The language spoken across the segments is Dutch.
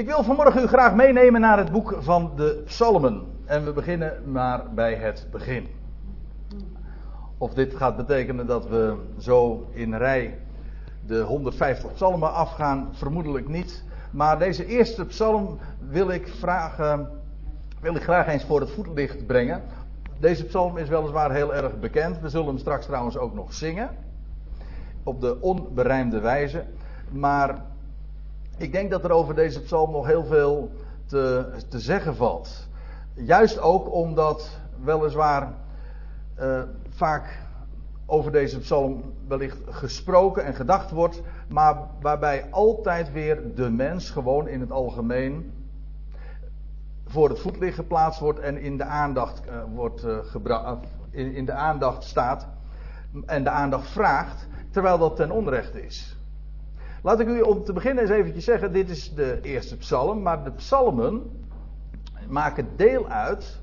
Ik wil vanmorgen u graag meenemen naar het boek van de Psalmen. En we beginnen maar bij het begin. Of dit gaat betekenen dat we zo in rij de 150 psalmen afgaan, vermoedelijk niet. Maar deze eerste psalm wil ik, vragen, wil graag eens voor het voetlicht brengen. Deze psalm is weliswaar heel erg bekend. We zullen hem straks trouwens ook nog zingen. Op de onberijmde wijze. Maar ik denk dat er over deze psalm nog heel veel te, te zeggen valt. Juist ook omdat weliswaar uh, vaak over deze psalm wellicht gesproken en gedacht wordt, maar waarbij altijd weer de mens gewoon in het algemeen voor het voetlicht geplaatst wordt en in de aandacht, uh, wordt, uh, in de aandacht staat en de aandacht vraagt, terwijl dat ten onrechte is. Laat ik u om te beginnen eens eventjes zeggen, dit is de eerste psalm, maar de psalmen maken deel uit,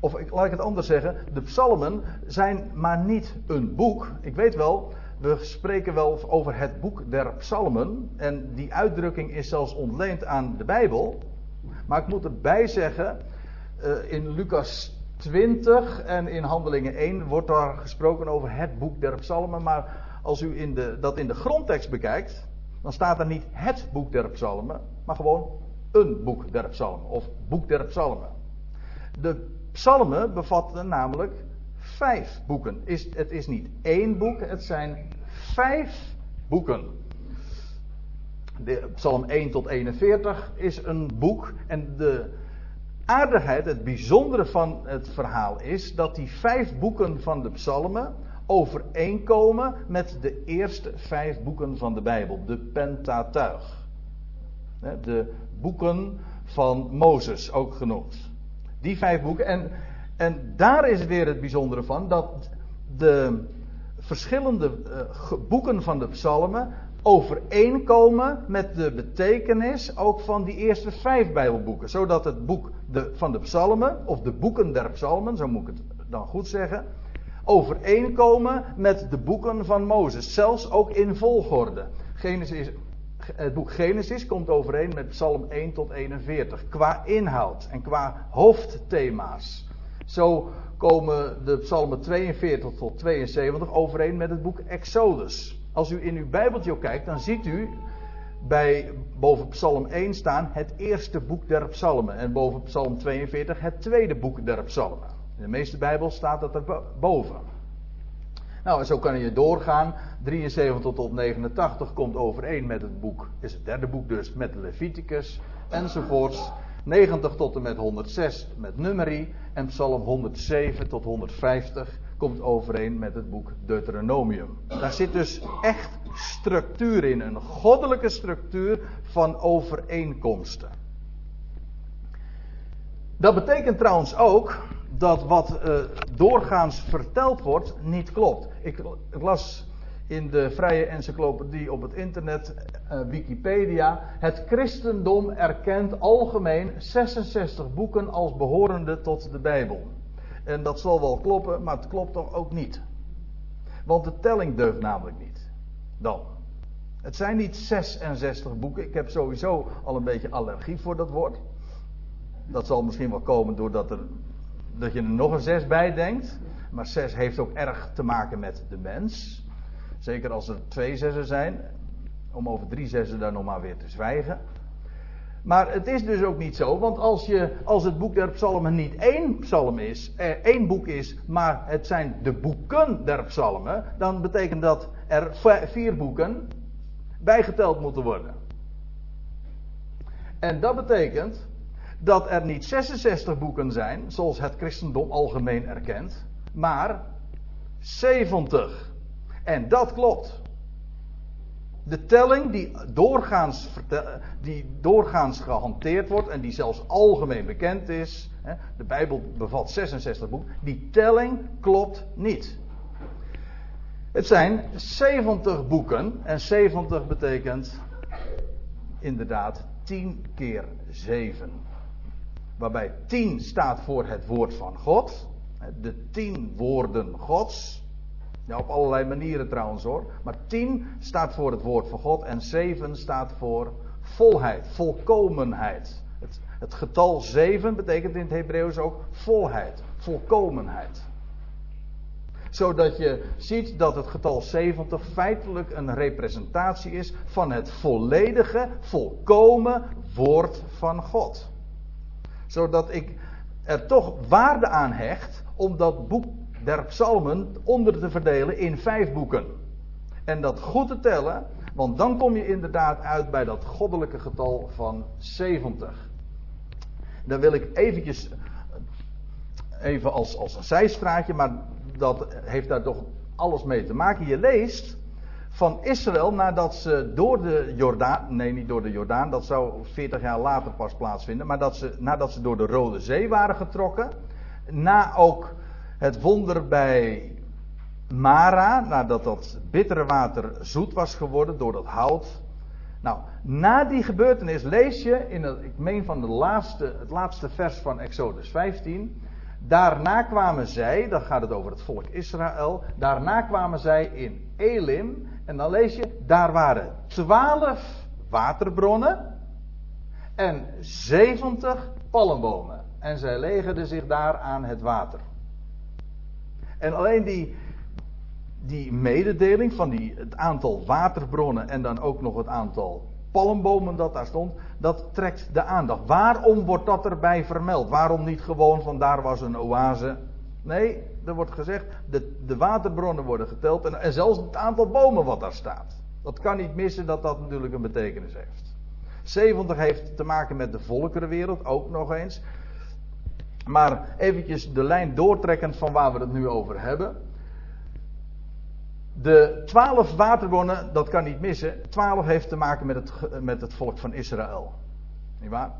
of laat ik het anders zeggen, de psalmen zijn maar niet een boek. Ik weet wel, we spreken wel over het boek der psalmen en die uitdrukking is zelfs ontleend aan de Bijbel. Maar ik moet erbij zeggen, eh, in Lucas 20 en in Handelingen 1 wordt daar gesproken over het boek der psalmen, maar als u in de, dat in de grondtekst bekijkt, dan staat er niet het boek der psalmen, maar gewoon een boek der psalmen of boek der psalmen. De psalmen bevatten namelijk vijf boeken. Is, het is niet één boek, het zijn vijf boeken. De psalm 1 tot 41 is een boek en de aardigheid, het bijzondere van het verhaal is dat die vijf boeken van de psalmen overeenkomen met de eerste vijf boeken van de Bijbel, de Pentateuch. De boeken van Mozes, ook genoemd. Die vijf boeken. En, en daar is weer het bijzondere van dat de verschillende uh, boeken van de psalmen overeenkomen met de betekenis ook van die eerste vijf Bijbelboeken. Zodat het boek de, van de psalmen, of de boeken der psalmen, zo moet ik het dan goed zeggen, overeenkomen met de boeken van Mozes. Zelfs ook in volgorde. Genesis, het boek Genesis komt overeen met Psalm 1 tot 41. Qua inhoud en qua hoofdthema's. Zo komen de psalmen 42 tot 72 overeen met het boek Exodus. Als u in uw Bijbeltje kijkt, dan ziet u bij boven Psalm 1 staan het eerste boek der psalmen. En boven Psalm 42 het tweede boek der psalmen. In de meeste Bijbel staat dat er boven. Nou, en zo kan je doorgaan. 73 tot 89 komt overeen met het boek, is het derde boek dus, met Leviticus enzovoorts. 90 tot en met 106 met Numeri. En Psalm 107 tot 150 komt overeen met het boek Deuteronomium. Daar zit dus echt structuur in, een goddelijke structuur van overeenkomsten. Dat betekent trouwens ook dat wat uh, doorgaans verteld wordt niet klopt. Ik, las in de vrije encyclopedie op het internet, uh, Wikipedia, het christendom erkent algemeen 66 boeken als behorende tot de Bijbel. En dat zal wel kloppen, maar het klopt toch ook niet. Want de telling deugt namelijk niet. Dan. Het zijn niet 66 boeken. Ik heb sowieso al een beetje allergie voor dat woord. Dat zal misschien wel komen doordat er dat je er nog een zes bij denkt. Maar zes heeft ook erg te maken met de mens. Zeker als er twee zessen zijn. Om over drie zessen daar nog maar weer te zwijgen. Maar het is dus ook niet zo, want als, je, als het boek der psalmen niet één psalm is, eh, één boek is, maar het zijn de boeken der psalmen, dan betekent dat er vier boeken bijgeteld moeten worden. En dat betekent dat er niet 66 boeken zijn, zoals het christendom algemeen erkent, maar 70. En dat klopt. De telling die doorgaans, die doorgaans gehanteerd wordt en die zelfs algemeen bekend is, de Bijbel bevat 66 boeken, die telling klopt niet. Het zijn 70 boeken en 70 betekent inderdaad 10 keer 7 waarbij tien staat voor het woord van God. De tien woorden Gods. Ja, op allerlei manieren trouwens hoor. Maar tien staat voor het woord van God en zeven staat voor volheid, volkomenheid. Het, het getal 7 betekent in het Hebreeuws ook volheid, volkomenheid. Zodat je ziet dat het getal 70 feitelijk een representatie is van het volledige, volkomen woord van God. Zodat ik er toch waarde aan hecht om dat boek der psalmen onder te verdelen in vijf boeken. En dat goed te tellen, want dan kom je inderdaad uit bij dat goddelijke getal van 70. Dan wil ik eventjes, even als, als een zijstraatje, maar dat heeft daar toch alles mee te maken. Je leest van Israël nadat ze door de Jordaan, nee niet door de Jordaan, dat zou 40 jaar later pas plaatsvinden, maar dat ze, nadat ze door de Rode Zee waren getrokken, na ook het wonder bij Mara, nadat dat bittere water zoet was geworden door dat hout. Nou, na die gebeurtenis lees je in ik meen van de laatste, het laatste vers van Exodus 15. Daarna kwamen zij, dan gaat het over het volk Israël. Daarna kwamen zij in Elim. En dan lees je, daar waren twaalf waterbronnen en zeventig palmbomen. En zij legerden zich daar aan het water. En alleen die, die mededeling van die, het aantal waterbronnen en dan ook nog het aantal palmbomen dat daar stond, dat trekt de aandacht. Waarom wordt dat erbij vermeld? Waarom niet gewoon van daar was een oase? Nee, er wordt gezegd, de, de waterbronnen worden geteld en, en zelfs het aantal bomen wat daar staat. Dat kan niet missen dat dat natuurlijk een betekenis heeft. 70 heeft te maken met de volkerenwereld, ook nog eens. Maar eventjes de lijn doortrekkend van waar we het nu over hebben. De twaalf waterbronnen, dat kan niet missen. Twaalf heeft te maken met het, met het volk van Israël. Niet waar?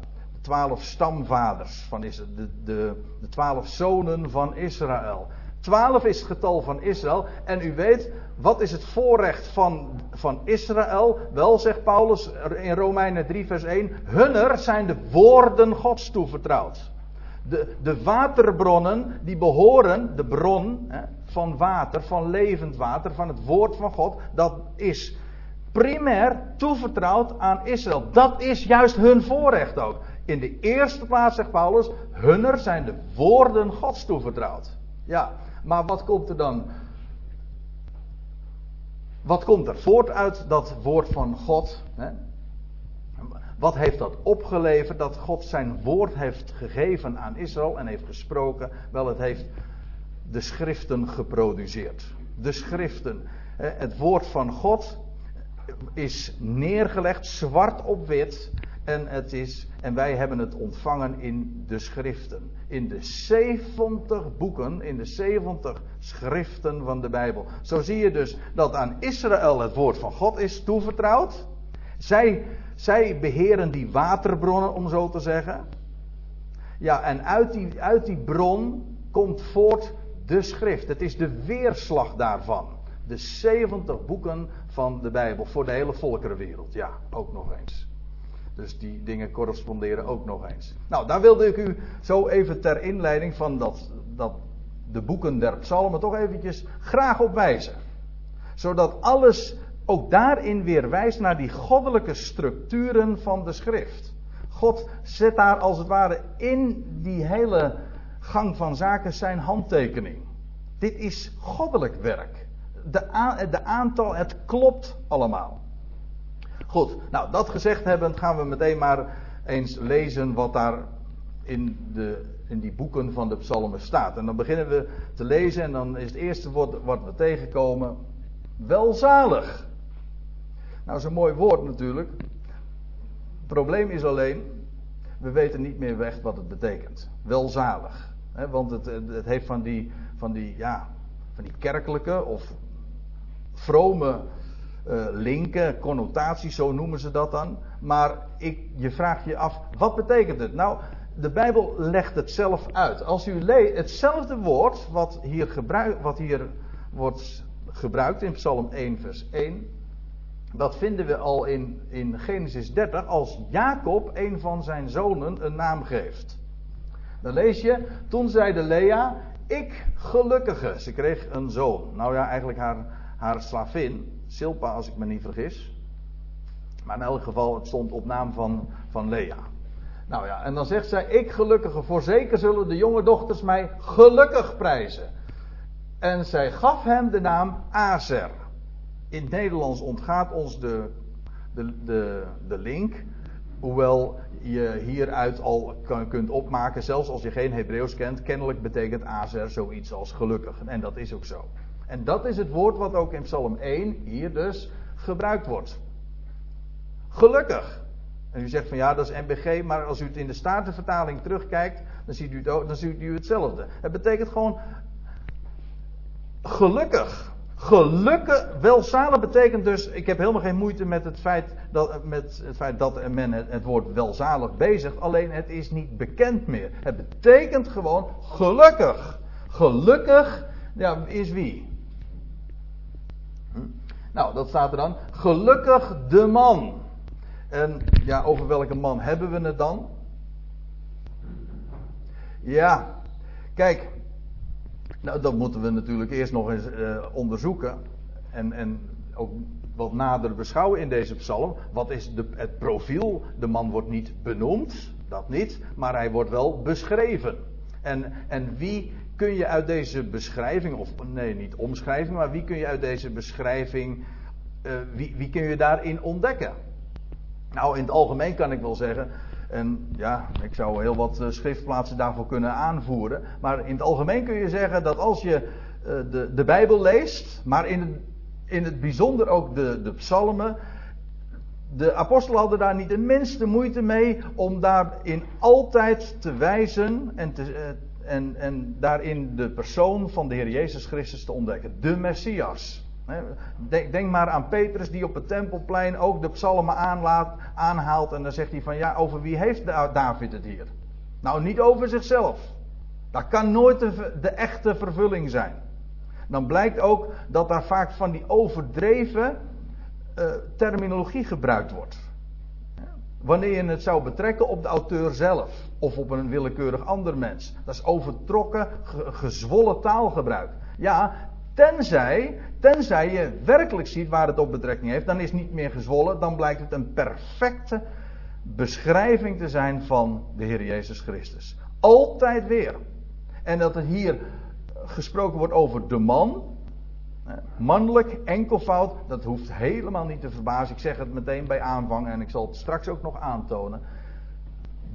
Twaalf stamvaders van. De, de, de twaalf zonen van Israël. Twaalf is het getal van Israël. En u weet, wat is het voorrecht van, van Israël? Wel, zegt Paulus in Romeinen 3, vers 1. Hunner zijn de woorden Gods toevertrouwd. De, de waterbronnen die behoren, de bron hè, van water, van levend water, van het woord van God, dat is primair toevertrouwd aan Israël. Dat is juist hun voorrecht ook. In de eerste plaats zegt Paulus, hunner zijn de woorden Gods toevertrouwd. Ja, maar wat komt er dan? Wat komt er voort uit dat woord van God? Hè? Wat heeft dat opgeleverd dat God zijn woord heeft gegeven aan Israël en heeft gesproken? Wel, het heeft de schriften geproduceerd. De schriften. Het woord van God is neergelegd, zwart op wit. En, het is, en wij hebben het ontvangen in de schriften. In de 70 boeken, in de 70 schriften van de Bijbel. Zo zie je dus dat aan Israël het woord van God is toevertrouwd. Zij zij beheren die waterbronnen, om zo te zeggen. Ja, en uit die, uit die bron komt voort de schrift. Het is de weerslag daarvan. De 70 boeken van de Bijbel voor de hele volkerenwereld. Ja, ook nog eens. Dus die dingen corresponderen ook nog eens. Nou, daar wilde ik u zo even ter inleiding van dat, dat de boeken der psalmen toch eventjes graag op wijzen. Zodat alles ook daarin weer wijst naar die goddelijke structuren van de schrift. God zet daar als het ware in die hele gang van zaken zijn handtekening. Dit is goddelijk werk. De, de aantal, het klopt allemaal. Goed, nou dat gezegd hebben, gaan we meteen maar eens lezen wat daar in, de, in die boeken van de psalmen staat. En dan beginnen we te lezen en dan is het eerste woord wat we tegenkomen, welzalig. Nou, is een mooi woord natuurlijk. Het probleem is alleen, we weten niet meer weg wat het betekent. Welzalig. Want het, het heeft van die, van die, ja, van die kerkelijke of vrome uh, linken, connotaties, zo noemen ze dat dan. Maar ik, je vraagt je af, wat betekent het? Nou, de Bijbel legt het zelf uit. Als u hetzelfde woord wat hier, wat hier wordt gebruikt in Psalm 1, vers 1 dat vinden we al in, in Genesis 30 als Jacob een van zijn zonen een naam geeft. Dan lees je, toen zeide Lea, ik gelukkige. Ze kreeg een zoon. Nou ja, eigenlijk haar, haar slavin, Silpa als ik me niet vergis. Maar in elk geval, het stond op naam van, van Lea. Nou ja, en dan zegt zij: Ik gelukkige, voorzeker zullen de jonge dochters mij gelukkig prijzen. En zij gaf hem de naam Azer. In het Nederlands ontgaat ons de, de, de, de link. Hoewel je hieruit al kan, kunt opmaken, zelfs als je geen Hebreeuws kent, kennelijk betekent Azer zoiets als gelukkig. En dat is ook zo. En dat is het woord wat ook in Psalm 1 hier dus gebruikt wordt. Gelukkig. En u zegt van ja, dat is NBG, maar als u het in de Statenvertaling terugkijkt, dan ziet u het, dan ziet u hetzelfde. Het betekent gewoon gelukkig. Gelukkig, welzalig betekent dus, ik heb helemaal geen moeite met het feit dat, met het feit dat men het, het woord welzalig bezigt, alleen het is niet bekend meer. Het betekent gewoon gelukkig. Gelukkig, ja, is wie? Nou, dat staat er dan. Gelukkig de man. En ja, over welke man hebben we het dan? Ja, kijk, nou, dat moeten we natuurlijk eerst nog eens uh, onderzoeken. En, en ook wat nader beschouwen in deze psalm. Wat is de, het profiel? De man wordt niet benoemd, dat niet, maar hij wordt wel beschreven. En, en wie kun je uit deze beschrijving, of nee, niet omschrijving, maar wie kun je uit deze beschrijving, uh, wie, wie kun je daarin ontdekken? Nou, in het algemeen kan ik wel zeggen. En ja, ik zou heel wat eh, schriftplaatsen daarvoor kunnen aanvoeren. Maar in het algemeen kun je zeggen dat als je uh, de, de Bijbel leest, maar in het, in het bijzonder ook de, de psalmen. De apostelen hadden daar niet de minste moeite mee om daarin altijd te wijzen en, te, en, en daarin de persoon van de Heer Jezus Christus te ontdekken. De Messias. Denk maar aan Petrus die op het tempelplein ook de psalmen aanlaat, aanhaalt. En dan zegt hij van ja, over wie heeft David het hier? Nou, niet over zichzelf. Dat kan nooit de, echte vervulling zijn. Dan blijkt ook dat daar vaak van die overdreven uh, terminologie gebruikt wordt. Wanneer je het zou betrekken op de auteur zelf of op een willekeurig ander mens. Dat is overtrokken, gezwollen taalgebruik. Ja, Tenzij, tenzij je werkelijk ziet waar het op betrekking heeft, dan is het niet meer gezwollen, dan blijkt het een perfecte beschrijving te zijn van de Heer Jezus Christus. Altijd weer. En dat er hier gesproken wordt over de man, mannelijk, enkelvoud, dat hoeft helemaal niet te verbazen. Ik zeg het meteen bij aanvang en ik zal het straks ook nog aantonen.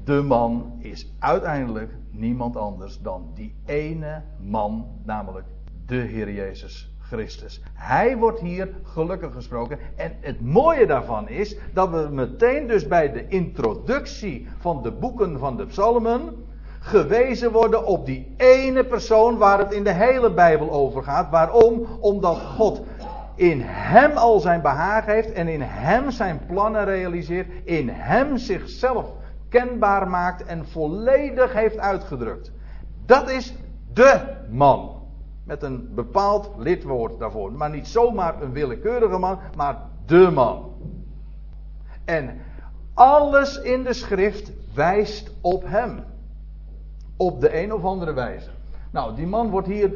De man is uiteindelijk niemand anders dan die ene man, namelijk de Heer Jezus Christus. Hij wordt hier gelukkig gesproken. En het mooie daarvan is dat we meteen dus bij de introductie van de boeken van de psalmen gewezen worden op die ene persoon waar het in de hele Bijbel over gaat. Waarom? Omdat God in hem al zijn behagen heeft en in hem zijn plannen realiseert, in hem zichzelf kenbaar maakt en volledig heeft uitgedrukt. Dat is de man. Met een bepaald lidwoord daarvoor. Maar niet zomaar een willekeurige man, maar de man. En alles in de schrift wijst op hem. Op de een of andere wijze. Nou, die man wordt hier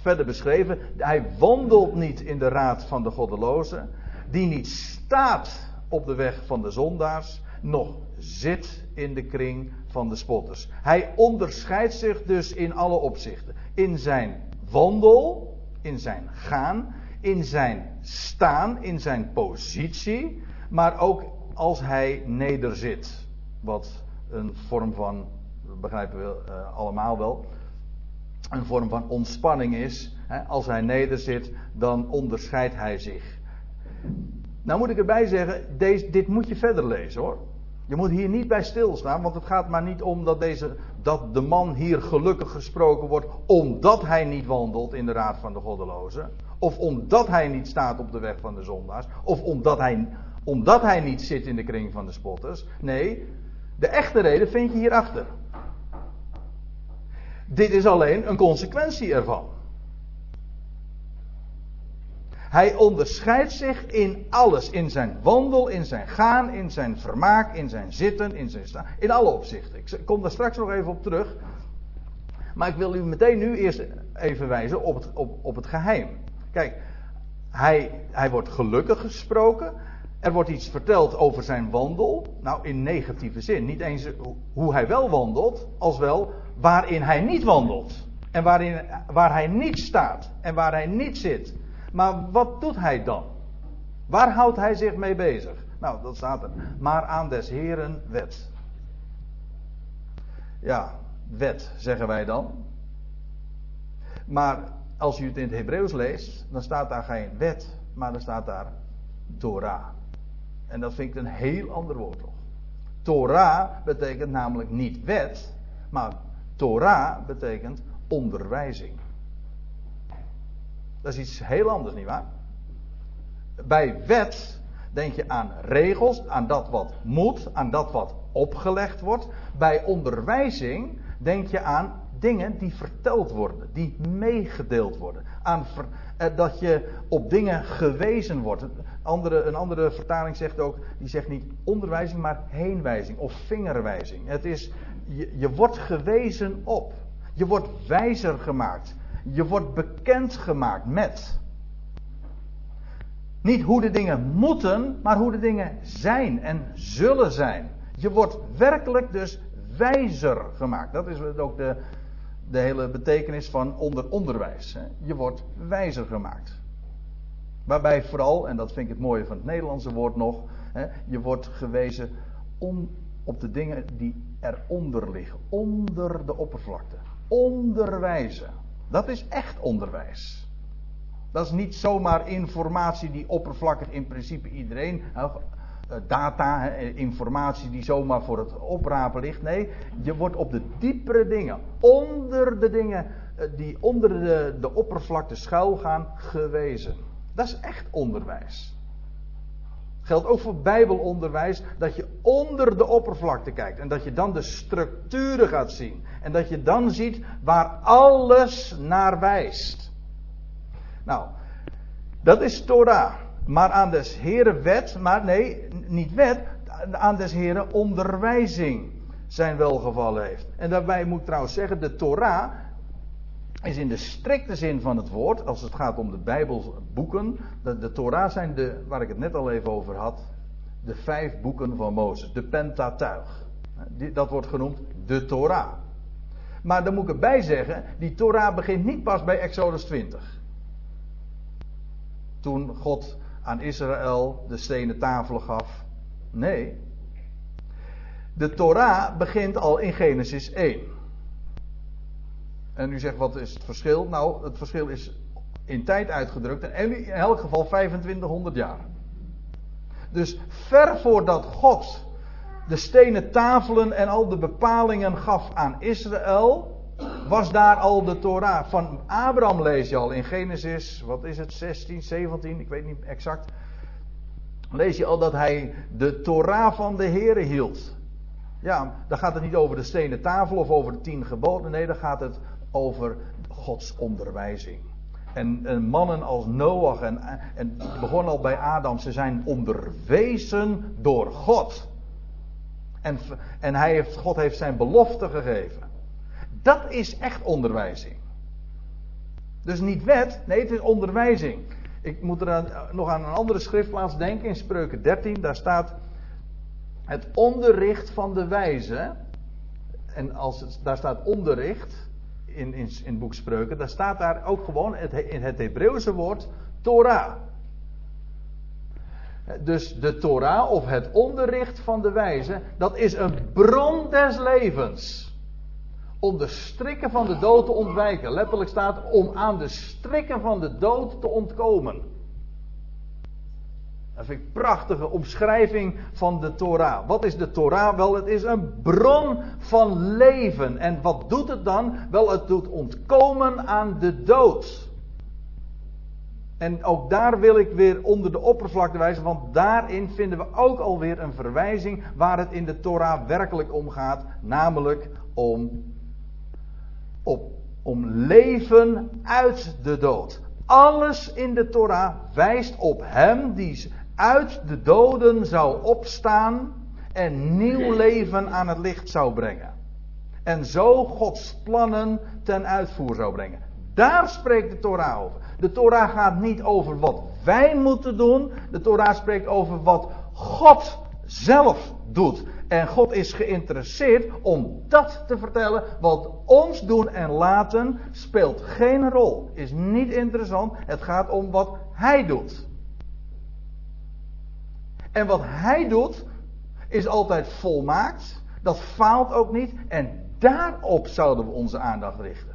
verder beschreven. Hij wandelt niet in de raad van de goddelozen. Die niet staat op de weg van de zondaars. Nog zit in de kring van de spotters. Hij onderscheidt zich dus in alle opzichten. In zijn wandel, in zijn gaan, in zijn staan, in zijn positie, maar ook als hij nederzit. Wat een vorm van, begrijpen we uh, allemaal wel, een vorm van ontspanning is. Als hij nederzit, dan onderscheidt hij zich. Nou moet ik erbij zeggen, deze, dit moet je verder lezen hoor. Je moet hier niet bij stilstaan, want het gaat maar niet om dat, deze, dat de man hier gelukkig gesproken wordt omdat hij niet wandelt in de raad van de goddelozen. Of omdat hij niet staat op de weg van de zondaars. Of omdat hij, omdat hij niet zit in de kring van de spotters. Nee, de echte reden vind je hierachter. Dit is alleen een consequentie ervan. Hij onderscheidt zich in alles. In zijn wandel, in zijn gaan, in zijn vermaak, in zijn zitten, in zijn staan. In alle opzichten. Ik kom daar straks nog even op terug. Maar ik wil u meteen nu eerst even wijzen op het, op, op het geheim. Kijk, hij, hij wordt gelukkig gesproken. er wordt iets verteld over zijn wandel. Nou, in negatieve zin. Niet eens hoe hij wel wandelt, als wel waarin hij niet wandelt. En waarin, waar hij niet staat. En waar hij niet zit. Maar wat doet hij dan? Waar houdt hij zich mee bezig? Nou, dat staat er. Maar aan des Heren wet. Ja, wet zeggen wij dan. Maar als u het in het Hebreeuws leest, dan staat daar geen wet, maar dan staat daar Torah. En dat vind ik een heel ander woord toch. Torah betekent namelijk niet wet, maar Torah betekent onderwijzing. Dat is iets heel anders, nietwaar? Bij wet denk je aan regels, aan dat wat moet, aan dat wat opgelegd wordt. Bij onderwijzing denk je aan dingen die verteld worden, die meegedeeld worden. Aan eh, dat je op dingen gewezen wordt. Andere, een andere vertaling zegt ook, die zegt niet onderwijzing, maar heenwijzing of vingerwijzing. Het is, je, je wordt gewezen op. Je wordt wijzer gemaakt. Je wordt bekend gemaakt met. Niet hoe de dingen moeten, maar hoe de dingen zijn en zullen zijn. Je wordt werkelijk dus wijzer gemaakt. Dat is ook de, de hele betekenis van onder onderwijs. Je wordt wijzer gemaakt. Waarbij vooral, en dat vind ik het mooie van het Nederlandse woord nog, je wordt gewezen om, op de dingen die eronder liggen. Onder de oppervlakte. Onderwijzen. Dat is echt onderwijs. Dat is niet zomaar informatie die oppervlakkig in principe iedereen. Eh, data, informatie die zomaar voor het oprapen ligt. Nee, je wordt op de diepere dingen, onder de dingen eh, die onder de, de oppervlakte schuil gaan, gewezen. Dat is echt onderwijs. Geldt ook voor Bijbelonderwijs dat je onder de oppervlakte kijkt en dat je dan de structuren gaat zien en dat je dan ziet waar alles naar wijst. Nou, dat is Torah. Maar aan des Heren wet, maar nee, niet wet, aan des Heren onderwijzing zijn welgevallen heeft. En daarbij moet trouwens zeggen, de Torah is in de strikte zin van het woord, als het gaat om de Bijbelboeken, de, de Torah zijn de, waar ik het net al even over had, de vijf boeken van Mozes, de Pentatuig. Dat wordt genoemd de Torah. Maar dan moet ik erbij zeggen, die Torah begint niet pas bij Exodus 20 toen God aan Israël de stenen tafelen gaf. Nee. De Torah begint al in Genesis 1. En u zegt, wat is het verschil? Nou, het verschil is in tijd uitgedrukt. En in elk geval 2500 jaar. Dus ver voordat God de stenen tafelen en al de bepalingen gaf aan Israël, was daar al de Torah. Van Abraham lees je al in Genesis, wat is het, 16, 17, ik weet niet exact. Lees je al dat hij de Torah van de Here hield. Ja, dan gaat het niet over de stenen tafel of over de tien geboden. Nee, dan gaat het over Gods onderwijzing. En, en mannen als Noach en, en begon al bij Adam, ze zijn onderwezen door God. En, en hij heeft, God heeft zijn belofte gegeven. Dat is echt onderwijzing. Dus niet wet, nee, het is onderwijzing. Ik moet er nog aan een andere schriftplaats denken, in Spreuken 13, daar staat het onderricht van de wijze. En als het, daar staat onderricht in, in, in het boek daar staat daar ook gewoon het, in het Hebreeuwse woord Torah. Dus de Torah of het onderricht van de wijze, dat is een bron des levens om de strikken van de dood te ontwijken. Letterlijk staat om aan de strikken van de dood te ontkomen. Dat een prachtige omschrijving van de Torah. Wat is de Torah? Wel, het is een bron van leven. En wat doet het dan? Wel, het doet ontkomen aan de dood. En ook daar wil ik weer onder de oppervlakte wijzen, want daarin vinden we ook alweer een verwijzing waar het in de Torah werkelijk om gaat, namelijk om op, om leven uit de dood. Alles in de Torah wijst op Hem die uit de doden zou opstaan en nieuw leven aan het licht zou brengen. En zo Gods plannen ten uitvoer zou brengen. Daar spreekt de Torah over. De Torah gaat niet over wat wij moeten doen. De Torah spreekt over wat God zelf doet. En God is geïnteresseerd om dat te vertellen. Want ons doen en laten speelt geen rol. Is niet interessant. Het gaat om wat Hij doet. En wat Hij doet is altijd volmaakt. Dat faalt ook niet. En daarop zouden we onze aandacht richten.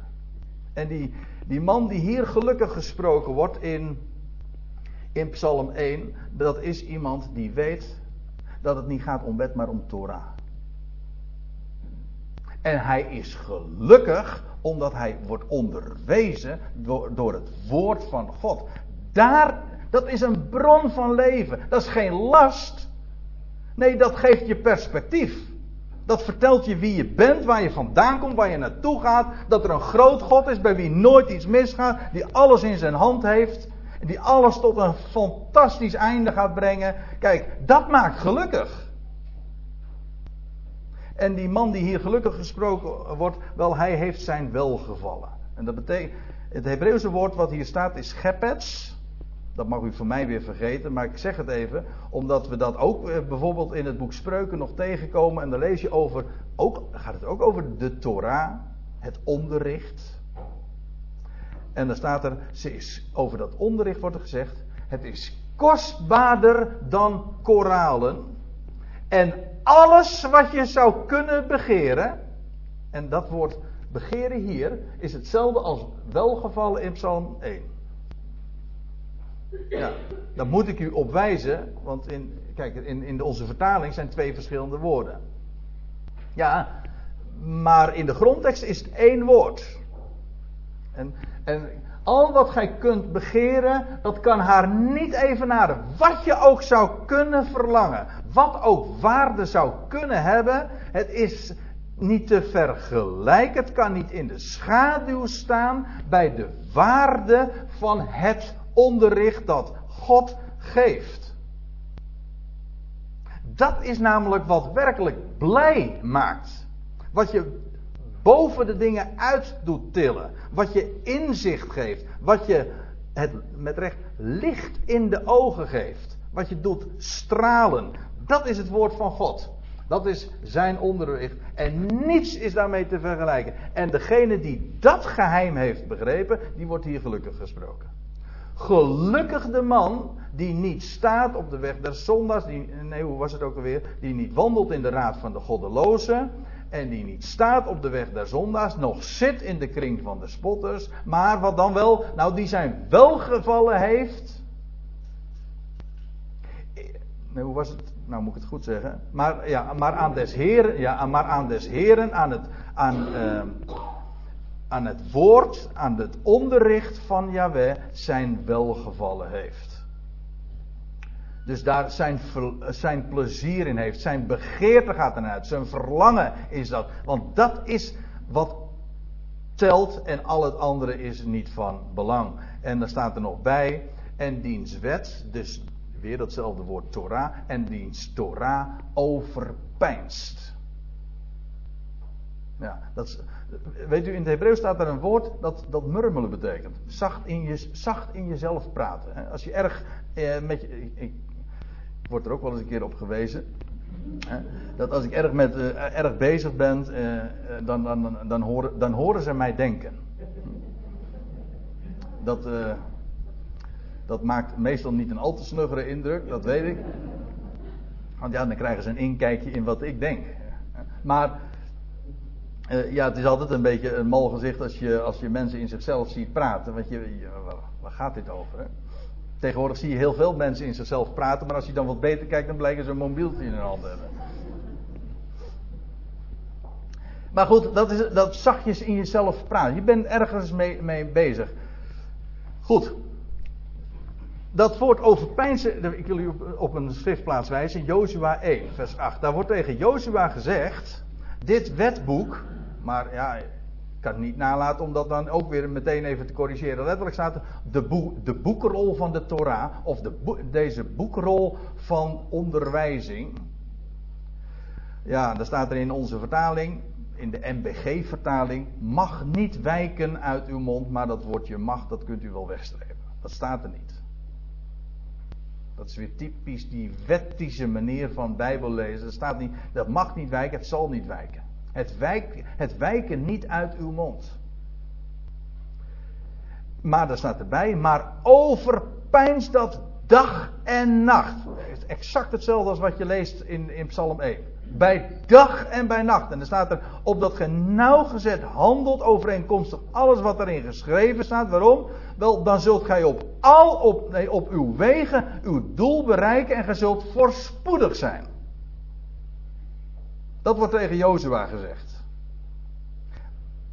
En die, die man die hier gelukkig gesproken wordt in, in Psalm 1, dat is iemand die weet dat het niet gaat om wet, maar om Torah. En hij is gelukkig omdat hij wordt onderwezen door, door het woord van God. Daar, dat is een bron van leven. Dat is geen last. Nee, dat geeft je perspectief. Dat vertelt je wie je bent, waar je vandaan komt, waar je naartoe gaat. Dat er een groot God is bij wie nooit iets misgaat, die alles in zijn hand heeft. Die alles tot een fantastisch einde gaat brengen. Kijk, dat maakt gelukkig. En die man die hier gelukkig gesproken wordt, wel, hij heeft zijn welgevallen. En dat betekent, het Hebreeuwse woord wat hier staat is gepets. Dat mag u voor mij weer vergeten, maar ik zeg het even, omdat we dat ook eh, bijvoorbeeld in het boek Spreuken nog tegenkomen. En dan lees je over, ook, gaat het ook over de Torah, het onderricht. En dan staat er, ze is, over dat onderricht wordt er gezegd, het is kostbaarder dan koralen. En alles wat je zou kunnen begeren, en dat woord begeren hier is hetzelfde als welgevallen in Psalm 1. Ja, daar moet ik u op wijzen, want in, kijk, in, in onze vertaling zijn twee verschillende woorden. Ja, maar in de grondtekst is het één woord. En, en al wat gij kunt begeren, dat kan haar niet evenaren. Wat je ook zou kunnen verlangen, wat ook waarde zou kunnen hebben, het is niet te vergelijken. Het kan niet in de schaduw staan bij de waarde van het onderricht dat God geeft. Dat is namelijk wat werkelijk blij maakt. Wat je boven de dingen uit doet tillen. Wat je inzicht geeft. Wat je het met recht licht in de ogen geeft. Wat je doet stralen. Dat is het woord van God. Dat is zijn onderricht. En niets is daarmee te vergelijken. En degene die dat geheim heeft begrepen, die wordt hier gelukkig gesproken. Gelukkig de man die niet staat op de weg der zondags, die, nee hoe was het ook alweer, die niet wandelt in de raad van de goddelozen en die niet staat op de weg der zondaars, nog zit in de kring van de spotters, maar wat dan wel, nou die zijn welgevallen heeft. Nee, hoe was het? Nou moet ik het goed zeggen. Maar, ja, maar aan des heren, ja, maar aan des heren, aan het, aan, uh, aan het woord, aan het onderricht van Yahweh zijn welgevallen heeft. Dus daar zijn, zijn plezier in heeft, zijn begeerte gaat eruit, zijn verlangen is dat. Want dat is wat telt en al het andere is niet van belang. En daar staat er nog bij, en diens wet, dus weer datzelfde woord Torah, en diens Torah overpijnst. Ja, dat weet u, in het Hebreeuws staat er een woord dat, dat murmelen betekent. Zacht in, je, zacht in jezelf praten. Als je erg eh, met je. Ik, word er ook wel eens een keer op gewezen. Hè, dat als ik erg, met, uh, erg bezig ben, uh, dan, dan, dan, dan, horen, dan horen ze mij denken. Dat, uh, dat maakt meestal niet een al te snuggere indruk, dat weet ik. Want ja, dan krijgen ze een inkijkje in wat ik denk. Maar uh, ja, het is altijd een beetje een mal gezicht als je, als je mensen in zichzelf ziet praten. Want je, je waar gaat dit over? Hè? Tegenwoordig zie je heel veel mensen in zichzelf praten, maar als je dan wat beter kijkt, dan blijken ze een mobieltje in hun hand hebben. Maar goed, dat, is, dat zachtjes in jezelf praten. Je bent ergens mee, mee bezig. Goed. Dat woord overpijnsen, ik wil u op, op een schriftplaats wijzen, Jozua 1, vers 8. Daar wordt tegen Jozua gezegd, dit wetboek, maar ja, ik kan niet nalaten om dat dan ook weer meteen even te corrigeren. Letterlijk staat er de, boek, de boekrol van de Torah, of de, deze boekrol van onderwijzing. Ja, daar staat er in onze vertaling, in de MBG-vertaling, mag niet wijken uit uw mond, maar dat woordje mag, dat kunt u wel wegstrepen. Dat staat er niet. Dat is weer typisch die wettische manier van Bijbel lezen. Dat, staat niet, dat mag niet wijken, het zal niet wijken. Het, wijk, het wijken niet uit uw mond. Maar daar staat erbij, maar overpijns dat dag en nacht. Exact hetzelfde als wat je leest in, in Psalm 1. Bij dag en bij nacht. En er staat er op dat ge nauwgezet handelt overeenkomstig alles wat erin geschreven staat. Waarom? Wel, dan zult gij op al op, nee, op uw wegen uw doel bereiken en gij zult voorspoedig zijn. Dat wordt tegen Jozua gezegd.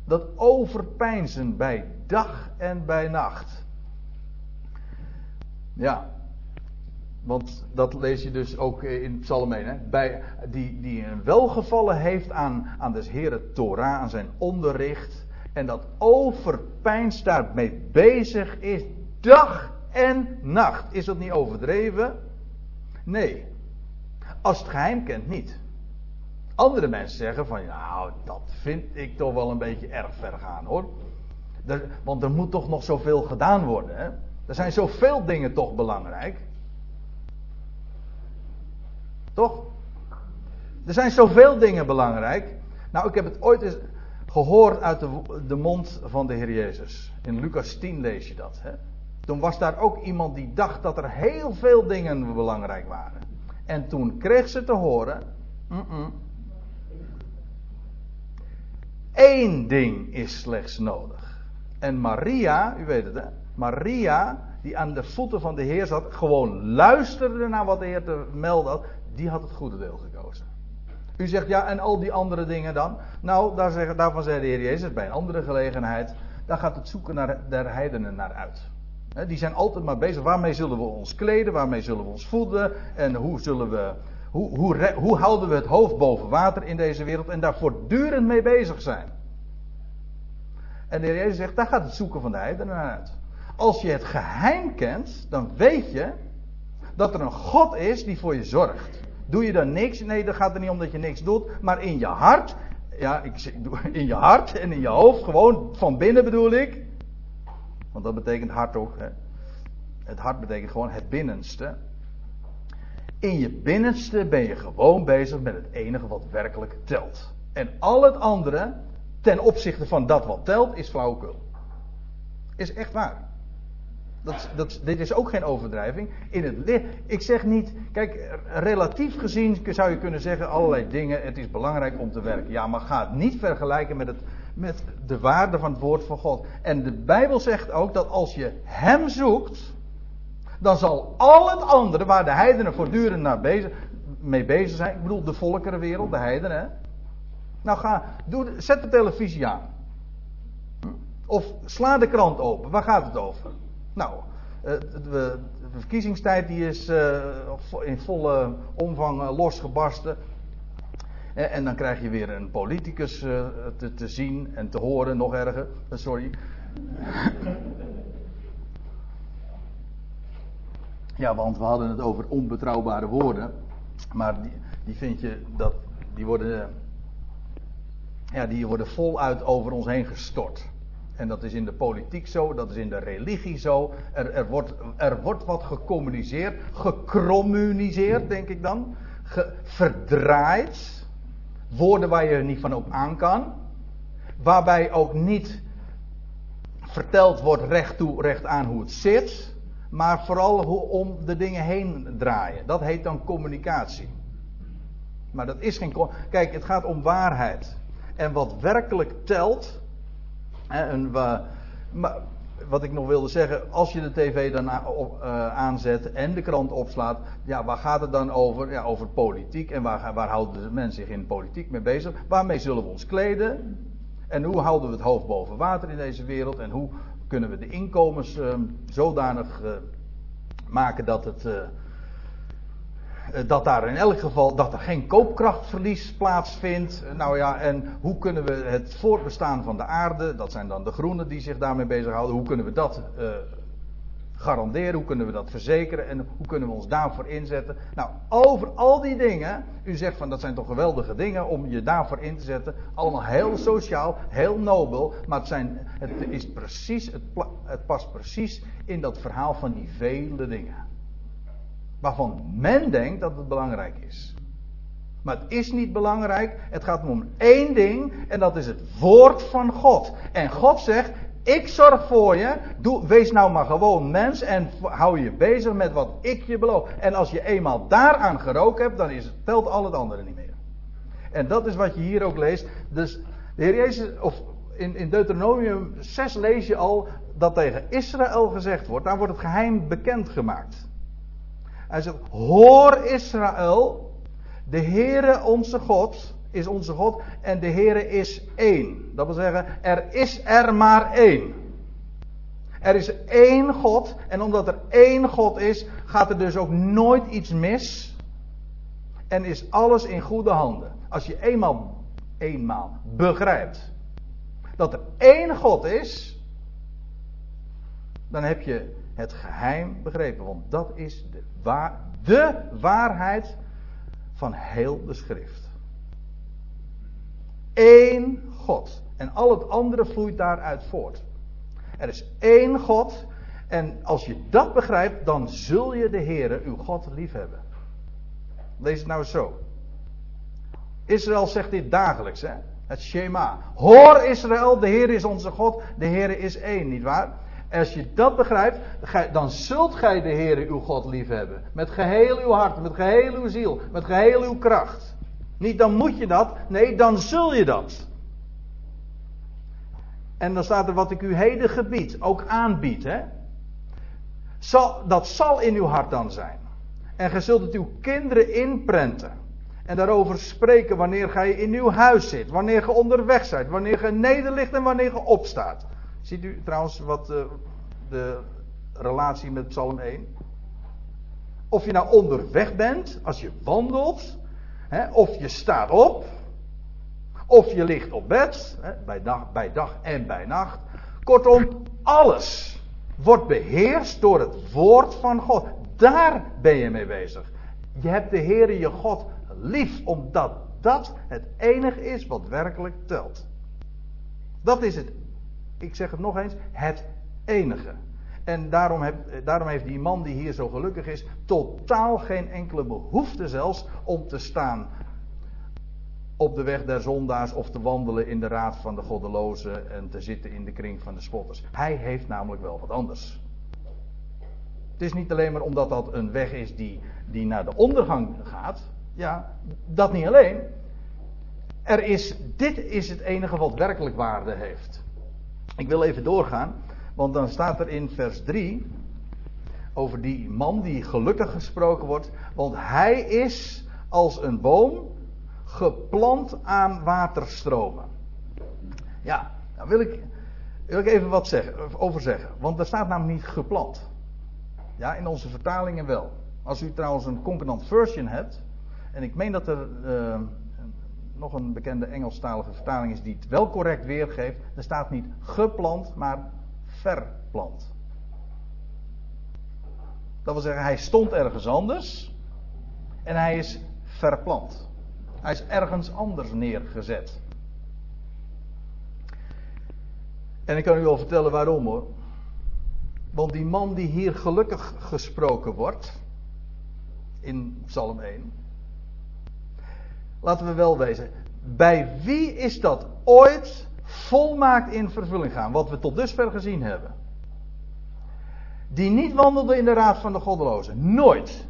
Dat overpijnzen bij dag en bij nacht. Ja, want dat lees je dus ook in Psalm 1. Hè? Bij, die, die een welgevallen heeft aan, aan des Heren Torah, aan zijn onderricht. En dat overpijns daarmee bezig is dag en nacht. Is dat niet overdreven? Nee. Als het geheim kent, niet. Andere mensen zeggen van, nou, dat vind ik toch wel een beetje erg ver gaan hoor. want er moet toch nog zoveel gedaan worden. Hè? Er zijn zoveel dingen toch belangrijk. Toch? Er zijn zoveel dingen belangrijk. Nou, ik heb het ooit eens gehoord uit de, mond van de Heer Jezus. In Lucas 10 lees je dat. Hè? Toen was daar ook iemand die dacht dat er heel veel dingen belangrijk waren. En toen kreeg ze te horen. Mm Eén ding is slechts nodig. En Maria, u weet het hè, Maria, die aan de voeten van de Heer zat, gewoon luisterde naar wat de Heer te melden had, die had het goede deel gekozen. U zegt ja, en al die andere dingen dan? Nou, daar daarvan zei de Heer Jezus bij een andere gelegenheid, daar gaat het zoeken naar der heidenen naar uit. die zijn altijd maar bezig. Waarmee zullen we ons kleden? Waarmee zullen we ons voeden? En hoe zullen we. Hoe, hoe, hoe houden we het hoofd boven water in deze wereld? En daar voortdurend mee bezig zijn. En de Heer Jezus zegt, daar gaat het zoeken van de heidenen naar uit. Als je het geheim kent, dan weet je dat er een God is die voor je zorgt. Doe je dan niks? Nee, dat gaat er niet om dat je niks doet. Maar in je hart, ja, ik, in je hart en in je hoofd, gewoon van binnen bedoel ik. Want dat betekent hart ook. Hè? Het hart betekent gewoon het binnenste. In je binnenste ben je gewoon bezig met het enige wat werkelijk telt. En al het andere, ten opzichte van dat wat telt, is flauwekul. Is echt waar. Dat, dat, dit is ook geen overdrijving. In het, ik zeg niet, kijk, relatief gezien zou je kunnen zeggen allerlei dingen. Het is belangrijk om te werken. Ja, maar ga het niet vergelijken met, het, met de waarde van het woord van God. En de Bijbel zegt ook dat als je Hem zoekt, dan zal al het andere waar de heidenen voortdurend naar bezig, mee bezig zijn. Ik bedoel, de volkerenwereld, de heidenen. Nou ga, doe, zet de televisie aan. Of sla de krant open. Waar gaat het over? Nou, eh, de, verkiezingstijd die is eh, in volle omvang eh, losgebarsten. En dan krijg je weer een politicus te, te zien en te horen, nog erger. Sorry. Ja, want we hadden het over onbetrouwbare woorden. Maar die, die vind je dat. Die worden. Ja, die worden voluit over ons heen gestort. En dat is in de politiek zo, dat is in de religie zo. Er, er, wordt, er wordt wat gecommuniceerd, gecommuniceerd, denk ik dan. verdraaid. Woorden waar je niet van op aan kan. Waarbij ook niet verteld wordt recht toe, recht aan hoe het zit. Maar vooral hoe om de dingen heen draaien. Dat heet dan communicatie. Maar dat is geen. Kijk, het gaat om waarheid. En wat werkelijk telt, en wat ik nog wilde zeggen, als je de tv dan uh, aanzet en de krant opslaat, ja, waar gaat het dan over? Ja, over politiek. En waar, waar houden de mensen zich in politiek mee bezig? Waarmee zullen we ons kleden? En hoe houden we het hoofd boven water in deze wereld? En hoe kunnen we de inkomens uh, zodanig uh, maken dat het eh, dat daar in elk geval dat er geen koopkrachtverlies plaatsvindt. Eh, nou ja, en hoe kunnen we het voortbestaan van de aarde, dat zijn dan de groenen die zich daarmee bezighouden, hoe kunnen we dat uh, garanderen, hoe kunnen we dat verzekeren en hoe kunnen we ons daarvoor inzetten. Nou, over al die dingen, u zegt van dat zijn toch geweldige dingen om je daarvoor in te zetten, allemaal heel sociaal, heel nobel, maar het, zijn, het, is precies, het, het past precies in dat verhaal van die vele dingen. Waarvan men denkt dat het belangrijk is. Maar het is niet belangrijk. Het gaat om één ding. En dat is het woord van God. En God zegt: Ik zorg voor je. Doe, wees nou maar gewoon mens. En hou je bezig met wat ik je beloof. En als je eenmaal daaraan geroken hebt. dan is, telt al het andere niet meer. En dat is wat je hier ook leest. Dus de Heer Jezus. Of in, in Deuteronomium 6 lees je al. dat tegen Israël gezegd wordt. Daar wordt het geheim bekendgemaakt. Hij zegt: Hoor Israël. De Heere onze God is onze God en de Heere is één. Dat wil zeggen, er is er maar één. Er is één God en omdat er één God is, gaat er dus ook nooit iets mis en is alles in goede handen. Als je eenmaal, eenmaal begrijpt dat er één God is, dan heb je het geheim begrepen, want dat is de, waar, de waarheid van heel de schrift. Eén God. En al het andere vloeit daaruit voort. Er is één God. En als je dat begrijpt, dan zul je de Heere, uw God, liefhebben. Lees het nou zo. Israël zegt dit dagelijks, hè? Het Shema. Hoor Israël, de Heer is onze God, de Heer is één, nietwaar? Als je dat begrijpt, dan zult gij de Heer uw God liefhebben. Met geheel uw hart, met geheel uw ziel, met geheel uw kracht. Niet dan moet je dat, nee, dan zul je dat. En dan staat er wat ik u heden gebied, ook aanbied. Hè? Zal, dat zal in uw hart dan zijn. En gij zult het uw kinderen inprenten. En daarover spreken wanneer gij in uw huis zit, wanneer ge onderweg zijt, wanneer ge nederligt en wanneer ge opstaat. Ziet u trouwens wat uh, de relatie met Psalm 1? Of je nou onderweg bent, als je wandelt, hè, of je staat op, of je ligt op bed, hè, bij, dag, bij dag en bij nacht. Kortom, alles wordt beheerst door het woord van God. Daar ben je mee bezig. Je hebt de Heere je God lief, omdat dat het enige is wat werkelijk telt. Dat is het ik zeg het nog eens, het enige. En daarom, heb, daarom, heeft die man die hier zo gelukkig is, totaal geen enkele behoefte zelfs om te staan op de weg der zondaars of te wandelen in de raad van de goddelozen en te zitten in de kring van de spotters. Hij heeft namelijk wel wat anders. Het is niet alleen maar omdat dat een weg is die, die naar de ondergang gaat. Ja, dat niet alleen. Er is, dit is het enige wat werkelijk waarde heeft. Ik wil even doorgaan, want dan staat er in vers 3 over die man die gelukkig gesproken wordt, want hij is als een boom geplant aan waterstromen. Ja, daar wil ik, wil ik even wat zeggen, over zeggen, want er staat namelijk niet geplant. Ja, in onze vertalingen wel. Als u trouwens een concordant version hebt, en ik meen dat er uh, nog een bekende Engelstalige vertaling is die het wel correct weergeeft. Er staat niet geplant, maar verplant. Dat wil zeggen, hij stond ergens anders en hij is verplant. Hij is ergens anders neergezet. En ik kan u wel vertellen waarom hoor. Want die man die hier gelukkig gesproken wordt, in Psalm 1, laten we wel wezen. Bij wie is dat ooit volmaakt in vervulling gaan? Wat we tot dusver gezien hebben. Die niet wandelde in de raad van de goddelozen. Nooit.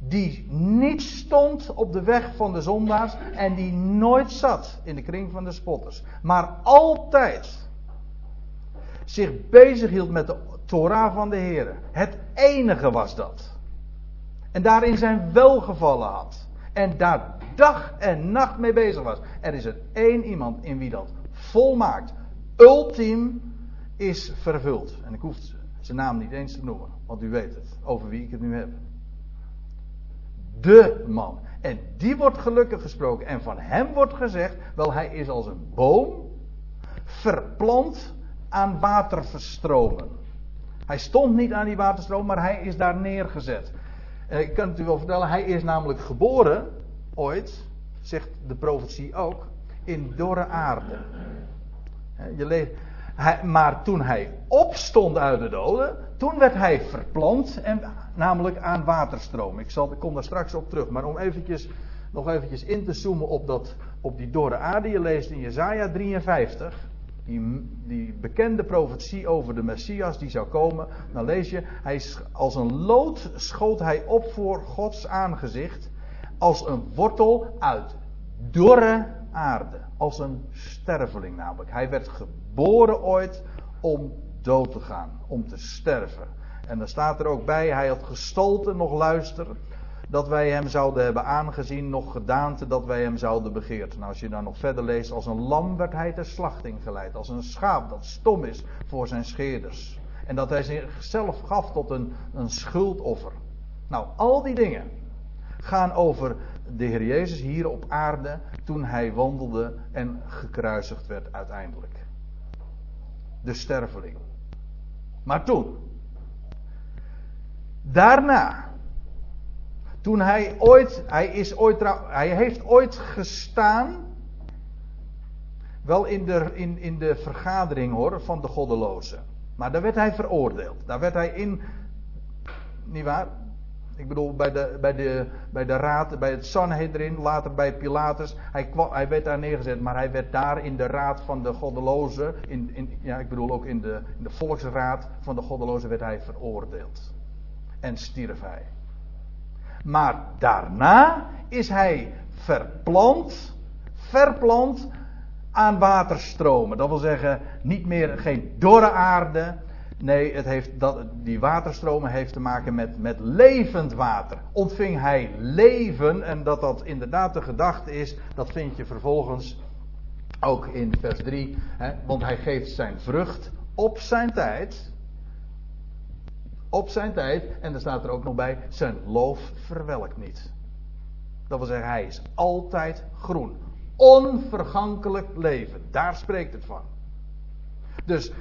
Die niet stond op de weg van de zondaars. En die nooit zat in de kring van de spotters. Maar altijd zich bezig hield met de Torah van de Heer. Het enige was dat. En daarin zijn welgevallen had. En daar dag en nacht mee bezig was. Er is er één iemand in wie dat volmaakt, ultiem is vervuld. En ik hoef zijn naam niet eens te noemen, want u weet het, over wie ik het nu heb. De man. En die wordt gelukkig gesproken. En van hem wordt gezegd, wel hij is als een boom, verplant aan waterverstromen. Hij stond niet aan die waterstroom, maar hij is daar neergezet. En ik kan het u wel vertellen, hij is namelijk geboren ooit, zegt de profetie ook, in dorre aarde. Je maar toen hij opstond uit de doden, toen werd hij verplant, en, namelijk aan waterstroom. Ik, zal, ik kom daar straks op terug, maar om eventjes, nog eventjes in te zoomen op, dat, op die dorre aarde. Je leest in Jezaja 53, die, die bekende profetie over de Messias die zou komen. Dan lees je, hij, als een lood schoot hij op voor Gods aangezicht, als een wortel uit dorre aarde. Als een sterveling namelijk. Hij werd geboren ooit om dood te gaan, om te sterven. En dan staat er ook bij, hij had gestolten nog luister, dat wij hem zouden hebben aangezien, nog gedaante dat wij hem zouden begeerd. Nou, als je dan nog verder leest, als een lam werd hij ter slachting geleid, als een schaap dat stom is voor zijn scheerders. En dat hij zichzelf gaf tot een, een schuldoffer. Nou, al die dingen gaan over de Heer Jezus hier op aarde toen hij wandelde en gekruisigd werd uiteindelijk. De sterveling. Maar toen, daarna, toen hij ooit, hij is ooit, hij heeft ooit gestaan, wel in de, in, in de vergadering hoor, van de goddelozen. Maar daar werd hij veroordeeld. Daar werd hij in, niet waar, ik bedoel, bij de, bij de, bij de raad, bij het Sanhedrin, later bij Pilatus. Hij, kwam, hij werd daar neergezet, maar hij werd daar in de raad van de goddelozen. In, in, ja, ik bedoel ook in de, in de volksraad van de goddelozen werd hij veroordeeld. En stierf hij. Maar daarna is hij verplant, verplant aan waterstromen. Dat wil zeggen, niet meer geen dorre aarde, Nee, het heeft, dat, die waterstromen heeft te maken met, met levend water. Ontving hij leven, en dat dat inderdaad de gedachte is, dat vind je vervolgens ook in vers 3. Hè, want hij geeft zijn vrucht op zijn tijd. Op zijn tijd. En er staat er ook nog bij, zijn loof verwelkt niet. Dat wil zeggen, hij is altijd groen. Onvergankelijk leven. Daar spreekt het van. Dus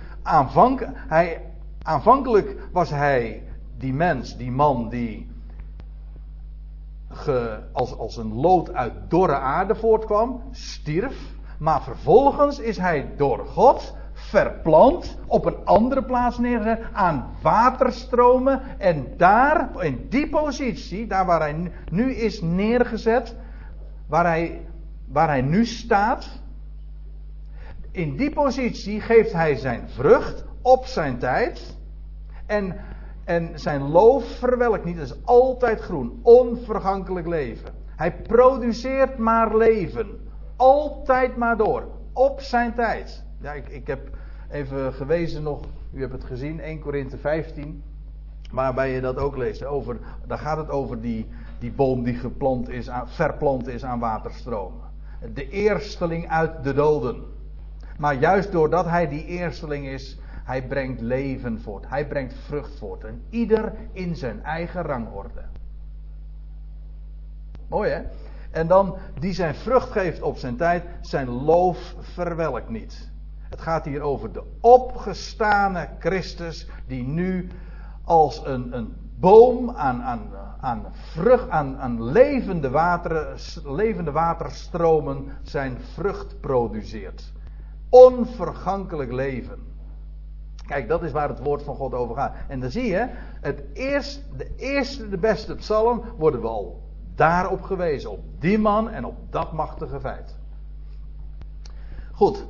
hij, aanvankelijk was hij die mens, die man die ge, als, als een lood uit dorre aarde voortkwam, stierf. Maar vervolgens is hij door God verplant, op een andere plaats neergezet, aan waterstromen. En daar, in die positie, daar waar hij nu is neergezet, waar hij, waar hij nu staat, in die positie geeft hij zijn vrucht op zijn tijd. En, en zijn loof verwelkt niet. Het is altijd groen. Onvergankelijk leven. Hij produceert maar leven. Altijd maar door. Op zijn tijd. Ja, ik, ik heb even gewezen nog. U hebt het gezien, 1 Korinthe 15. Waarbij je dat ook leest. Over, daar gaat het over die, die boom die geplant is, verplant is aan waterstromen. De eersteling uit de doden. Maar juist doordat hij die eersteling is, hij brengt leven voort. Hij brengt vrucht voort. En ieder in zijn eigen rangorde. Mooi hè? En dan die zijn vrucht geeft op zijn tijd, zijn loof verwelkt niet. Het gaat hier over de opgestane Christus die nu als een, een boom aan, aan, aan, vrucht, aan, levende, wateren, levende waterstromen zijn vrucht produceert onvergankelijk leven. Kijk, dat is waar het woord van God over gaat. En dan zie je, het eerst, de eerste, de beste psalm, worden we al daarop gewezen. Op die man en op dat machtige feit. Goed.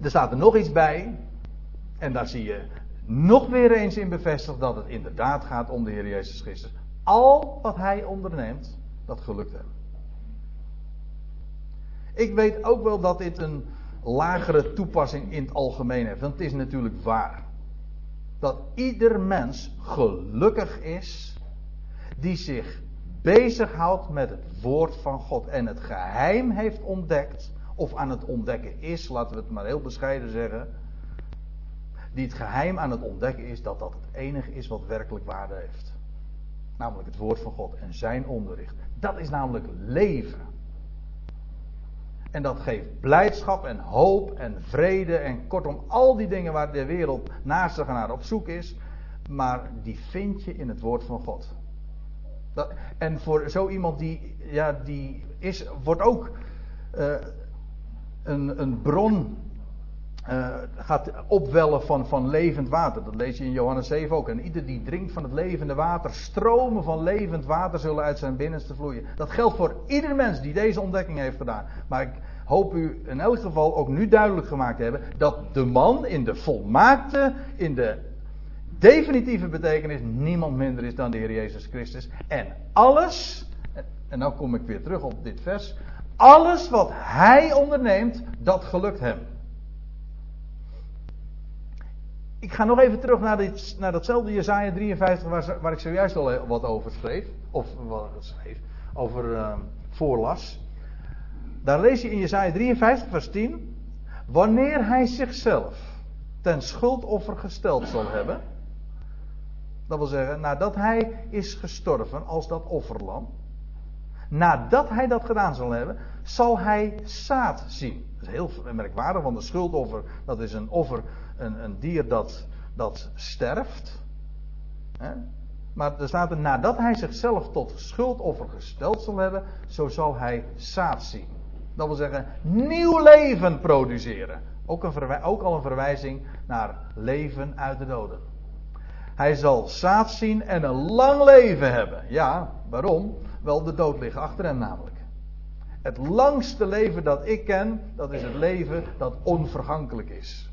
Er staat er nog iets bij. En daar zie je nog weer eens in bevestigd dat het inderdaad gaat om de Heer Jezus Christus. Al wat hij onderneemt, dat gelukt hem. Ik weet ook wel dat dit een lagere toepassing in het algemeen heeft. Want het is natuurlijk waar. Dat ieder mens gelukkig is die zich bezighoudt met het woord van God en het geheim heeft ontdekt, of aan het ontdekken is, laten we het maar heel bescheiden zeggen, die het geheim aan het ontdekken is dat dat het enige is wat werkelijk waarde heeft. Namelijk het woord van God en zijn onderricht. Dat is namelijk leven. En dat geeft blijdschap en hoop en vrede en kortom al die dingen waar de wereld naast zich naar op zoek is. Maar die vind je in het woord van God. En voor zo iemand die, ja, die is, wordt ook uh, een, een bron uh, gaat opwellen van, van levend water. Dat lees je in Johannes 7 ook. En ieder die drinkt van het levende water, stromen van levend water zullen uit zijn binnenste vloeien. Dat geldt voor ieder mens die deze ontdekking heeft gedaan. Maar ik hoop u in elk geval ook nu duidelijk gemaakt te hebben dat de man in de volmaakte, in de definitieve betekenis niemand minder is dan de Heer Jezus Christus. En alles, en nou kom ik weer terug op dit vers, alles wat hij onderneemt, dat gelukt hem. Ik ga nog even terug naar, dit, naar datzelfde Jezaja 53 waar, waar, ik zojuist al wat over schreef. Of wat schreef. Over uh, voorlas. Daar lees je in Jezaja 53 vers 10. Wanneer hij zichzelf ten schuldoffer gesteld zal hebben. Dat wil zeggen, nadat hij is gestorven als dat offerlam. Nadat hij dat gedaan zal hebben, zal hij zaad zien. Dat is heel merkwaardig, want de schuldoffer, dat is een offer een, een dier dat, dat sterft. Hè? Maar er staat er, nadat hij zichzelf tot schuldoffer gesteld zal hebben, zo zal hij zaad zien. Dat wil zeggen, nieuw leven produceren. Ook, een ook al een verwijzing naar leven uit de doden. Hij zal zaad zien en een lang leven hebben. Ja, waarom? Wel, de dood ligt achter hem namelijk. Het langste leven dat ik ken, dat is het leven dat onvergankelijk is.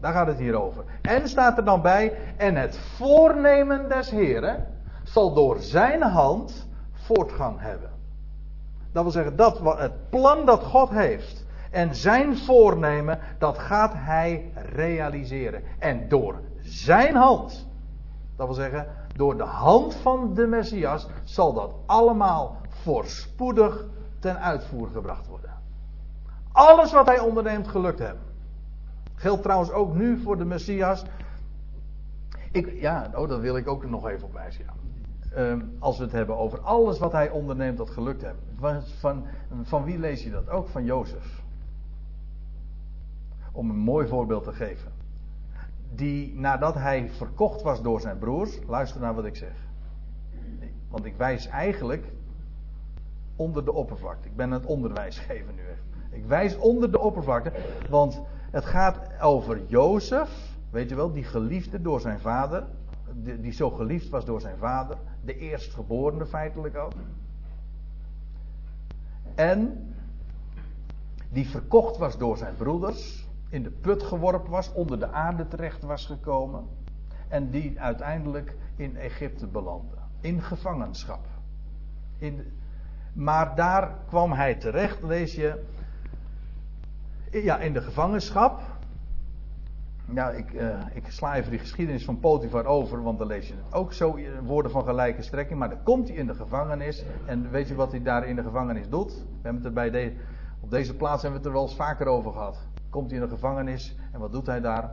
Daar gaat het hier over. En staat er dan bij, en het voornemen des Heren zal door zijn hand voortgang hebben. Dat wil zeggen, dat het plan dat God heeft en zijn voornemen, dat gaat hij realiseren. En door zijn hand, dat wil zeggen, door de hand van de Messias, zal dat allemaal voorspoedig ten uitvoer gebracht worden. Alles wat hij onderneemt, gelukt hem. Geldt trouwens ook nu voor de Messias. Ik, ja, oh, daar wil ik ook nog even op wijzen. Ehm, als we het hebben over alles wat hij onderneemt dat gelukt heeft. Van, van, wie lees je dat? Ook van Jozef. Om een mooi voorbeeld te geven. Die nadat hij verkocht was door zijn broers, luister naar wat ik zeg. Want ik wijs eigenlijk onder de oppervlakte. Ik ben het onderwijs geven nu. Ik wijs onder de oppervlakte, want het gaat over Jozef, weet je wel, die geliefde door zijn vader, die, zo geliefd was door zijn vader, de eerstgeborene feitelijk ook. En die verkocht was door zijn broeders, in de put geworpen was, onder de aarde terecht was gekomen. En die uiteindelijk in Egypte belandde. In gevangenschap. In maar daar kwam hij terecht, lees je, ja, in de gevangenschap. Ja, ik, uh, ik sla even die geschiedenis van Potifar over, want dan lees je het ook zo woorden van gelijke strekking. Maar dan komt hij in de gevangenis. En weet je wat hij daar in de gevangenis doet? We hebben het er bij op deze plaats hebben we het er wel eens vaker over gehad. Komt hij in de gevangenis en wat doet hij daar?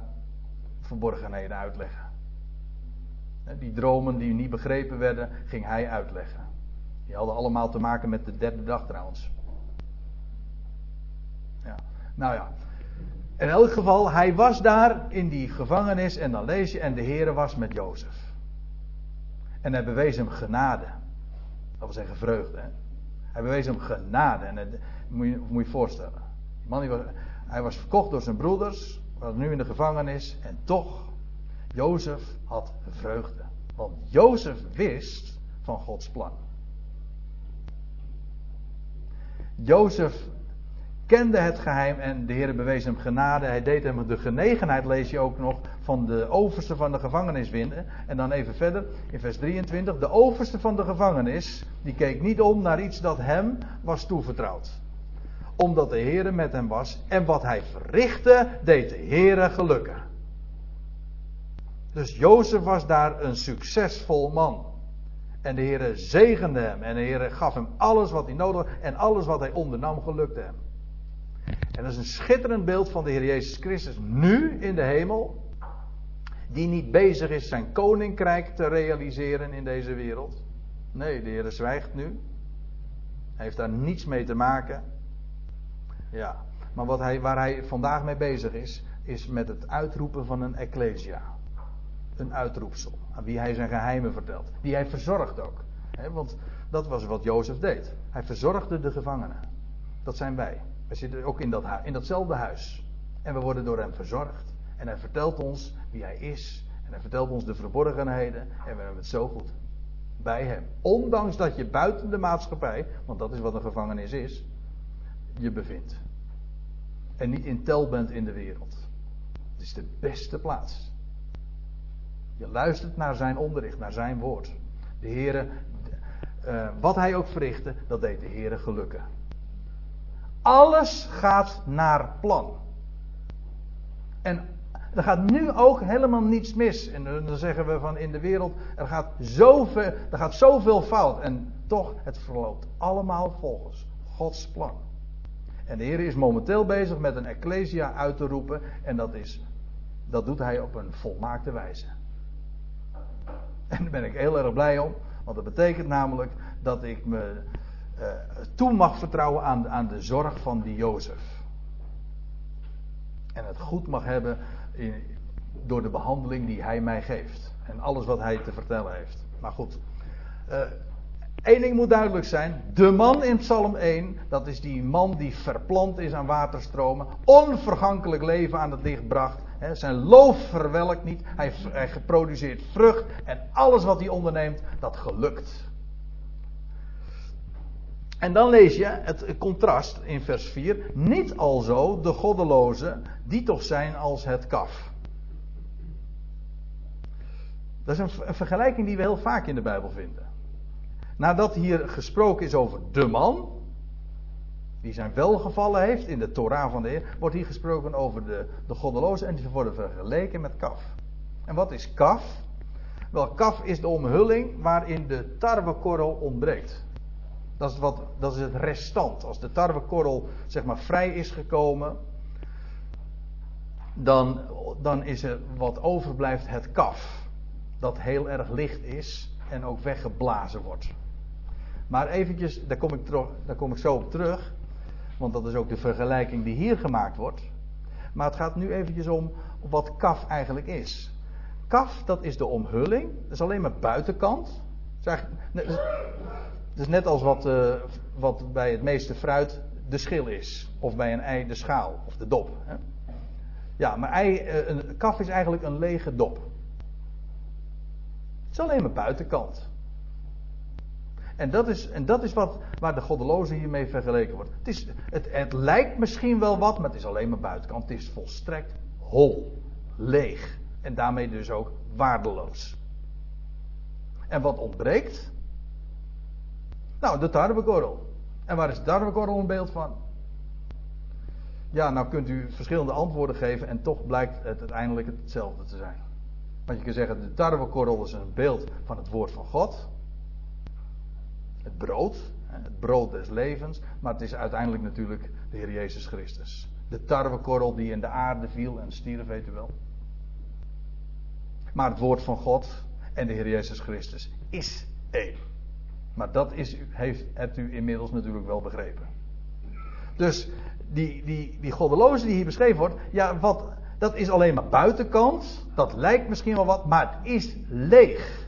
Verborgenheden uitleggen. Die dromen die niet begrepen werden, ging hij uitleggen. Die hadden allemaal te maken met de derde dag trouwens. Nou ja. In elk geval, hij was daar in die gevangenis en dan lees je, en de Heere was met Jozef. En hij bewees hem genade. Dat wil zeggen vreugde. Hè? Hij bewees hem genade. En het, moet, je, moet je voorstellen. Die man die was, hij was verkocht door zijn broeders, was nu in de gevangenis. En toch, Jozef had vreugde. Want Jozef wist van Gods plan. Jozef kende het geheim en de Heer bewees hem genade. Hij deed hem de genegenheid, lees je ook nog, van de overste van de gevangenis winnen. En dan even verder, in vers 23. De overste van de gevangenis, die keek niet om naar iets dat hem was toevertrouwd. Omdat de Heer met hem was. En wat hij verrichtte, deed de Heer gelukken. Dus Jozef was daar een succesvol man. En de Heer zegende hem. En de Heer gaf hem alles wat hij nodig had. En alles wat hij ondernam gelukte hem. En dat is een schitterend beeld van de Heer Jezus Christus nu in de hemel. Die niet bezig is zijn koninkrijk te realiseren in deze wereld. Nee, de Heer zwijgt nu. Hij heeft daar niets mee te maken. Ja, maar wat hij, waar hij vandaag mee bezig is, is met het uitroepen van een ecclesia. Een uitroepsel. Aan wie hij zijn geheimen vertelt. Die hij verzorgt ook. want dat was wat Jozef deed. Hij verzorgde de gevangenen. Dat zijn wij. Wij zitten ook in, dat, in datzelfde huis. En we worden door hem verzorgd. En hij vertelt ons wie hij is. En hij vertelt ons de verborgenheden. En we hebben het zo goed bij hem. Ondanks dat je buiten de maatschappij, want dat is wat een gevangenis is, je bevindt. En niet in tel bent in de wereld. Het is de beste plaats. Je luistert naar zijn onderricht, naar zijn woord. De Heere, uh, wat hij ook verrichtte, dat deed de Heere gelukken. Alles gaat naar plan. En er gaat nu ook helemaal niets mis. En dan zeggen we van in de wereld, er gaat zoveel, er gaat zoveel fout. En toch, het verloopt allemaal volgens Gods plan. En de Heer is momenteel bezig met een ecclesia uit te roepen. En dat, is, dat doet hij op een volmaakte wijze. En daar ben ik heel erg blij om. Want dat betekent namelijk dat ik me uh, toe mag vertrouwen aan, aan de zorg van die Jozef. En het goed mag hebben in, door de behandeling die hij mij geeft. En alles wat hij te vertellen heeft. Maar goed. Uh, ding moet duidelijk zijn. De man in Psalm 1, dat is die man die verplant is aan waterstromen. Onvergankelijk leven aan het licht bracht. zijn loof verwelkt niet. Hij, hij geproduceerd vrucht. En alles wat hij onderneemt, dat gelukt. En dan lees je het contrast in vers 4. Niet alzo de goddelozen, die toch zijn als het kaf. Dat is een, vergelijking die we heel vaak in de Bijbel vinden. Nadat hier gesproken is over de man, die zijn welgevallen heeft in de Torah van de Heer, wordt hier gesproken over de, de goddelozen en die worden vergeleken met kaf. En wat is kaf? Wel, kaf is de omhulling waarin de tarwekorrel ontbreekt. Dat is, wat, dat is het restant. Als de tarwekorrel zeg maar vrij is gekomen, dan, dan is er wat overblijft het kaf. Dat heel erg licht is en ook weggeblazen wordt. Maar eventjes, daar kom, ik daar kom ik zo op terug. Want dat is ook de vergelijking die hier gemaakt wordt. Maar het gaat nu eventjes om wat kaf eigenlijk is. Kaf, dat is de omhulling. Dat is alleen maar buitenkant. Dat is, is net als wat, uh, wat bij het meeste fruit de schil is. Of bij een ei de schaal of de dop. Hè? Ja, maar ei, uh, een kaf is eigenlijk een lege dop. Het is alleen maar buitenkant. En dat is, en dat is wat, waar de goddeloze hiermee vergeleken wordt. Het, is, het, het lijkt misschien wel wat, maar het is alleen maar buitenkant. Het is volstrekt hol, leeg. En daarmee dus ook waardeloos. En wat ontbreekt? Nou, de tarwekorrel. En waar is de tarwekorrel een beeld van? Ja, nou kunt u verschillende antwoorden geven en toch blijkt het uiteindelijk hetzelfde te zijn. Want je kunt zeggen, de tarwekorrel is een beeld van het woord van God het brood, het brood des levens, maar het is uiteindelijk natuurlijk de Heer Jezus Christus. De tarwekorrel die in de aarde viel en stierf, weet u wel. Maar het woord van God en de Heer Jezus Christus is één. Maar dat is, heeft, hebt u inmiddels natuurlijk wel begrepen. Dus die, die, die goddeloze die hier beschreven wordt, ja, wat, dat is alleen maar buitenkant. Dat lijkt misschien wel wat, maar het is leeg.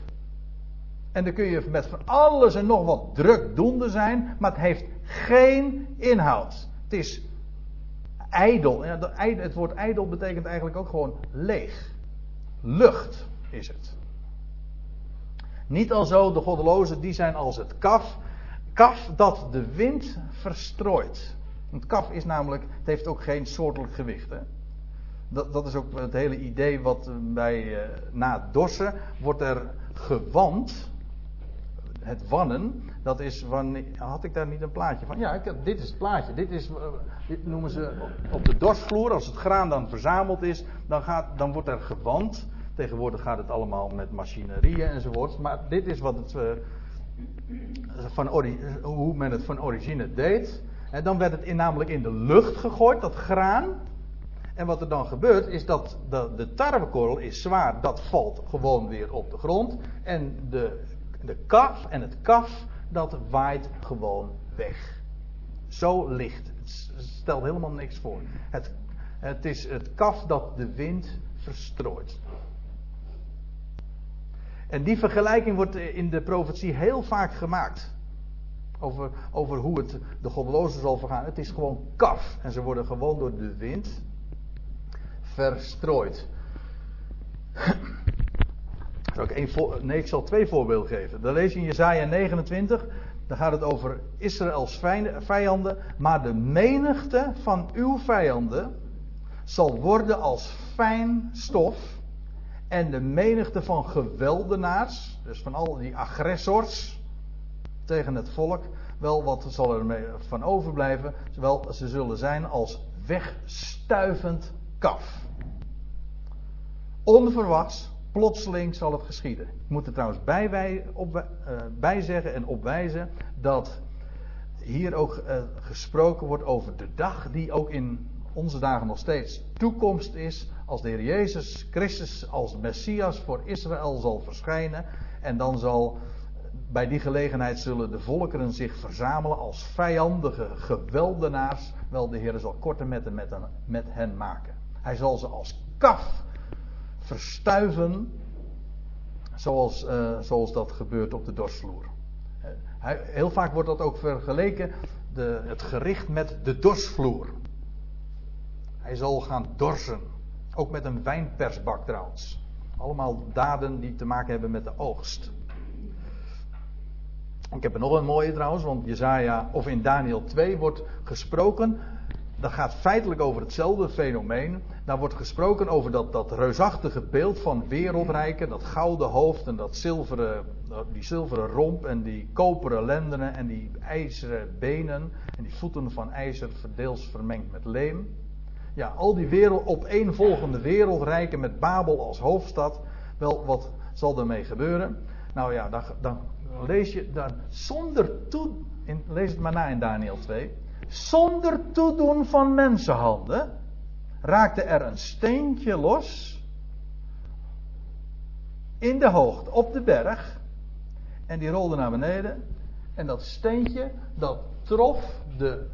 En dan kun je met van alles en nog wat drukdoende zijn, maar het heeft geen inhoud. Het is ijdel. Het woord ijdel betekent eigenlijk ook gewoon leeg. Lucht is het. Niet al zo, de goddelozen, die zijn als het kaf. Kaf dat de wind verstrooit. Het kaf is namelijk, het heeft ook geen soortelijk gewicht. Hè? Dat, dat, is ook het hele idee wat bij, uh, na dorsen wordt er gewand het wannen, dat is van. Had ik daar niet een plaatje van? Ja, dit is het plaatje. Dit, is, eh, dit noemen ze op de dorsvloer. Als het graan dan verzameld is, dan, gaat, dan wordt er gewand. Tegenwoordig gaat het allemaal met machinerieën enzovoort. Maar dit is wat het, uh, van hoe men het van origine deed. Dan werd het in, namelijk in de lucht gegooid, dat graan. En wat er dan gebeurt is dat de, de tarwekorrel is zwaar, dat valt gewoon weer op de grond. En de de kaf en het kaf, dat waait gewoon weg. Zo licht. Het stelt helemaal niks voor. Het, het is het kaf dat de wind verstrooit. En die vergelijking wordt in de profetie heel vaak gemaakt. Over, over hoe het de goddelozen zal vergaan. Het is gewoon kaf. En ze worden gewoon door de wind verstrooid. Één voor, nee, ik zal twee voorbeelden geven. Dan lees je in Jezaja 29. Dan gaat het over Israëls vijanden. Maar de menigte van uw vijanden zal worden als fijn stof. En de menigte van geweldenaars, dus van al die agressors tegen het volk, wel wat zal er van overblijven, zowel ze zullen zijn als wegstuivend kaf. Onverwachts, plotseling zal het geschieden. Ik moet er trouwens bij, bij, op, uh, bij zeggen en opwijzen dat hier ook uh, gesproken wordt over de dag die ook in onze dagen nog steeds toekomst is. Als de Heer Jezus Christus als Messias voor Israël zal verschijnen. En dan zal bij die gelegenheid zullen de volkeren zich verzamelen als vijandige geweldenaars. Wel, de Heer zal korte metten met, met hen maken. Hij zal ze als kaf verstuiven. Zoals, uh, zoals dat gebeurt op de dorsvloer. Heel vaak wordt dat ook vergeleken, de, het gericht met de dorsvloer. Hij zal gaan dorsen. Ook met een wijnpersbak trouwens. Allemaal daden die te maken hebben met de oogst. Ik heb er nog een mooie trouwens, want Jezaja of in Daniel 2 wordt gesproken. Dat gaat feitelijk over hetzelfde fenomeen. Daar wordt gesproken over dat, dat reusachtige beeld van wereldrijken. Dat gouden hoofd en dat zilveren, die zilveren romp en die koperen lendenen en die ijzeren benen. En die voeten van ijzer verdeels vermengd met leem. Ja, al die wereld, opeenvolgende wereldrijken met Babel als hoofdstad. Wel, wat zal ermee gebeuren? Nou ja, dan, dan lees je dan zonder toe, in, lees het maar na in Daniel 2. Zonder toedoen van mensenhanden raakte er een steentje los in de hoogte, op de berg. En die rolde naar beneden. En dat steentje, dat trof de,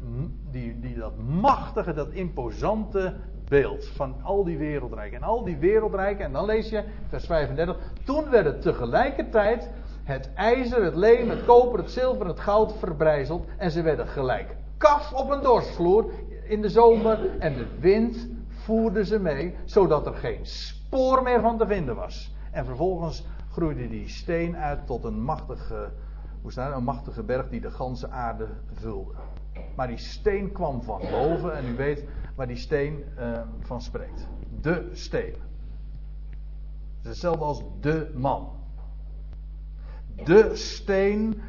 die, die, dat machtige, dat imposante beeld van al die wereldrijken. En al die wereldrijken, en dan lees je vers 35. Toen werden tegelijkertijd het ijzer, het leem, het koper, het zilver, het goud verbrijzeld. En ze werden gelijk kaf op een dorsvloer in de zomer. En de wind voerde ze mee, zodat er geen spoor meer van te vinden was. En vervolgens groeide die steen uit tot een machtige hoe staat Een machtige berg die de ganse aarde vulde. Maar die steen kwam van boven en u weet waar die steen uh, van spreekt. De steen. Het hetzelfde als de man. De steen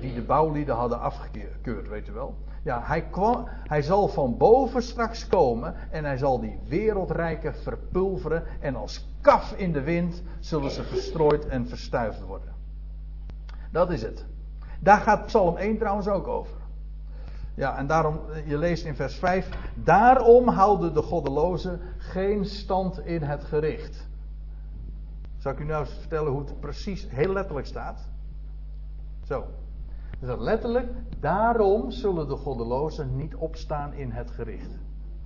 die de bouwlieden hadden afgekeurd, weet u wel. Ja, hij, kwam, hij zal van boven straks komen en hij zal die wereldrijken verpulveren en als kaf in de wind zullen ze verstrooid en verstuift worden. Dat is het. Daar gaat Psalm 1 trouwens ook over. Ja, en daarom, je leest in vers 5, daarom houden de goddelozen geen stand in het gericht. Zal ik u nou eens vertellen hoe het precies heel letterlijk staat? Zo. Dus letterlijk, daarom zullen de goddelozen niet opstaan in het gericht.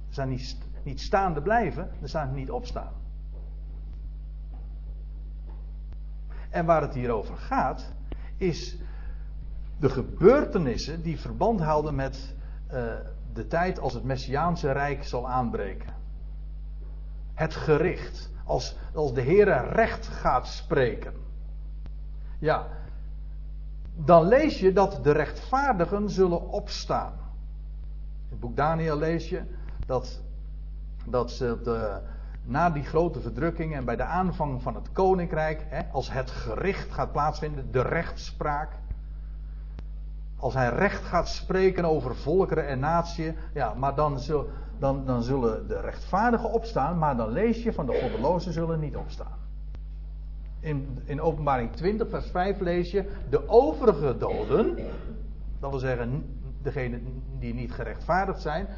Ze zijn niet, niet staande blijven, ze staan niet opstaan. En waar het hier over gaat, is de gebeurtenissen die verband houden met uh, de tijd als het Messiaanse Rijk zal aanbreken. Het gericht. Als, als de Heere recht gaat spreken. Ja, dan lees je dat de rechtvaardigen zullen opstaan. In het boek Daniel lees je dat, dat ze de, na die grote verdrukking en bij de aanvang van het koninkrijk, hè, als het gericht gaat plaatsvinden, de rechtspraak, als hij recht gaat spreken over volkeren en natieën, ja, maar dan, dan, dan zullen de rechtvaardigen opstaan, maar dan lees je van de goddelozen zullen niet opstaan. In, in openbaring 20, vers 5 lees je, de overige doden, dat wil zeggen degenen die niet gerechtvaardigd zijn,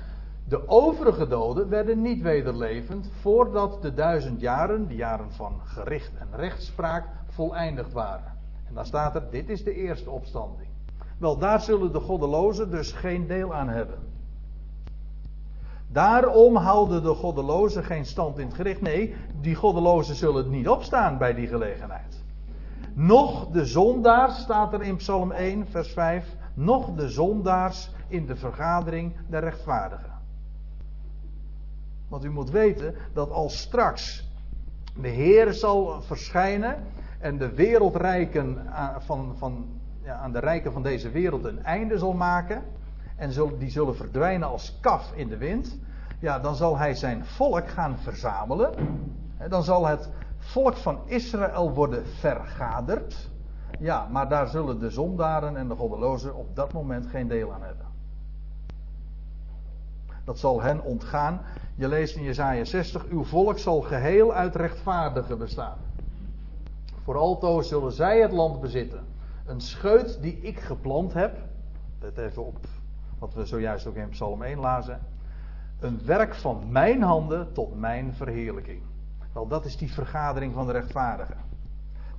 de overige doden werden niet wederlevend voordat de duizend jaren, de jaren van gericht en rechtspraak, voleindigd waren. En dan staat er, dit is de eerste opstanding. Wel, daar zullen de goddelozen dus geen deel aan hebben. Daarom houden de goddelozen geen stand in het gericht. Nee, die goddelozen zullen niet opstaan bij die gelegenheid. Nog de zondaars, staat er in Psalm 1, vers 5. Nog de zondaars in de vergadering der rechtvaardigen. Want u moet weten dat als straks de Heer zal verschijnen en de wereldrijken van, van, ja, aan de rijken van deze wereld een einde zal maken. En die zullen verdwijnen als kaf in de wind. Ja, dan zal hij zijn volk gaan verzamelen. Dan zal het volk van Israël worden vergaderd. Ja, maar daar zullen de zondaren en de goddelozen op dat moment geen deel aan hebben. Dat zal hen ontgaan. Je leest in Jezaja 60, uw volk zal geheel uit rechtvaardigen bestaan. Voor altoos zullen zij het land bezitten. Een scheut die ik geplant heb. Let even op wat we zojuist ook in Psalm 1 lazen. Een werk van mijn handen tot mijn verheerlijking. Wel, dat is die vergadering van de rechtvaardigen.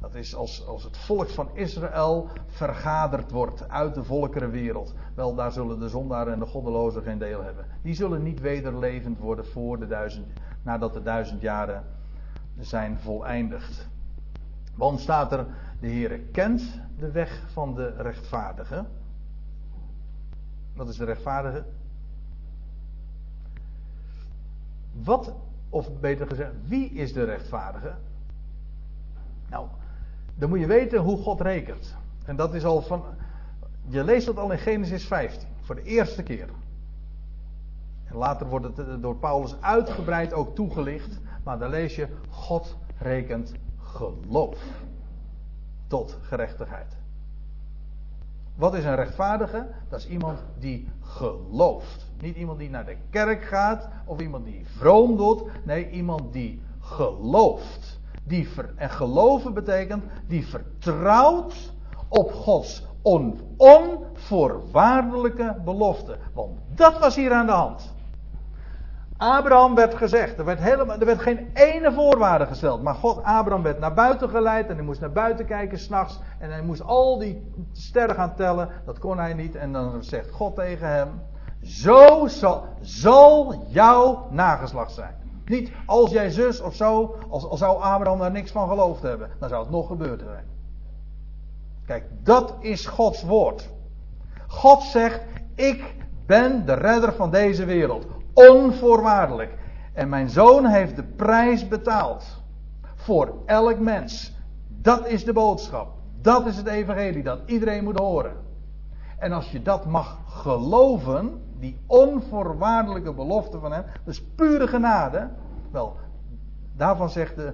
Dat is als, als het volk van Israël vergaderd wordt uit de volkerenwereld. Wel, daar zullen de zondaren en de goddelozen geen deel hebben. Die zullen niet wederlevend worden voor de duizend, nadat de duizend jaren zijn voleindigd. Want staat er, de Heere kent de weg van de rechtvaardige. Wat is de rechtvaardige? Wat, of beter gezegd, wie is de rechtvaardige? Nou, dan moet je weten hoe God rekent. En dat is al van. Je leest dat al in Genesis 15, voor de eerste keer. En later wordt het door Paulus uitgebreid ook toegelicht. Maar dan lees je: God rekent geloof tot gerechtigheid. Wat is een rechtvaardige? Dat is iemand die gelooft. Niet iemand die naar de kerk gaat of iemand die vroom doet. Nee, iemand die gelooft. Die en geloven betekent die vertrouwt op Gods on, onvoorwaardelijke belofte. Want dat was hier aan de hand. Abraham werd gezegd, er werd, helemaal, er werd geen ene voorwaarde gesteld. Maar God, Abraham werd naar buiten geleid en hij moest naar buiten kijken s'nachts. En hij moest al die sterren gaan tellen. Dat kon hij niet. En dan zegt God tegen hem, zo zal, jouw nageslacht zijn. Niet als jij zus of zo, als, als zou Abraham daar niks van geloofd hebben. Dan zou het nog gebeurd zijn. Kijk, dat is Gods woord. God zegt, ik ben de redder van deze wereld. Onvoorwaardelijk. En mijn zoon heeft de prijs betaald. Voor elk mens. Dat is de boodschap. Dat is het evangelie dat iedereen moet horen. En als je dat mag geloven, die onvoorwaardelijke belofte van hem, dus pure genade, wel, daarvan zegt de,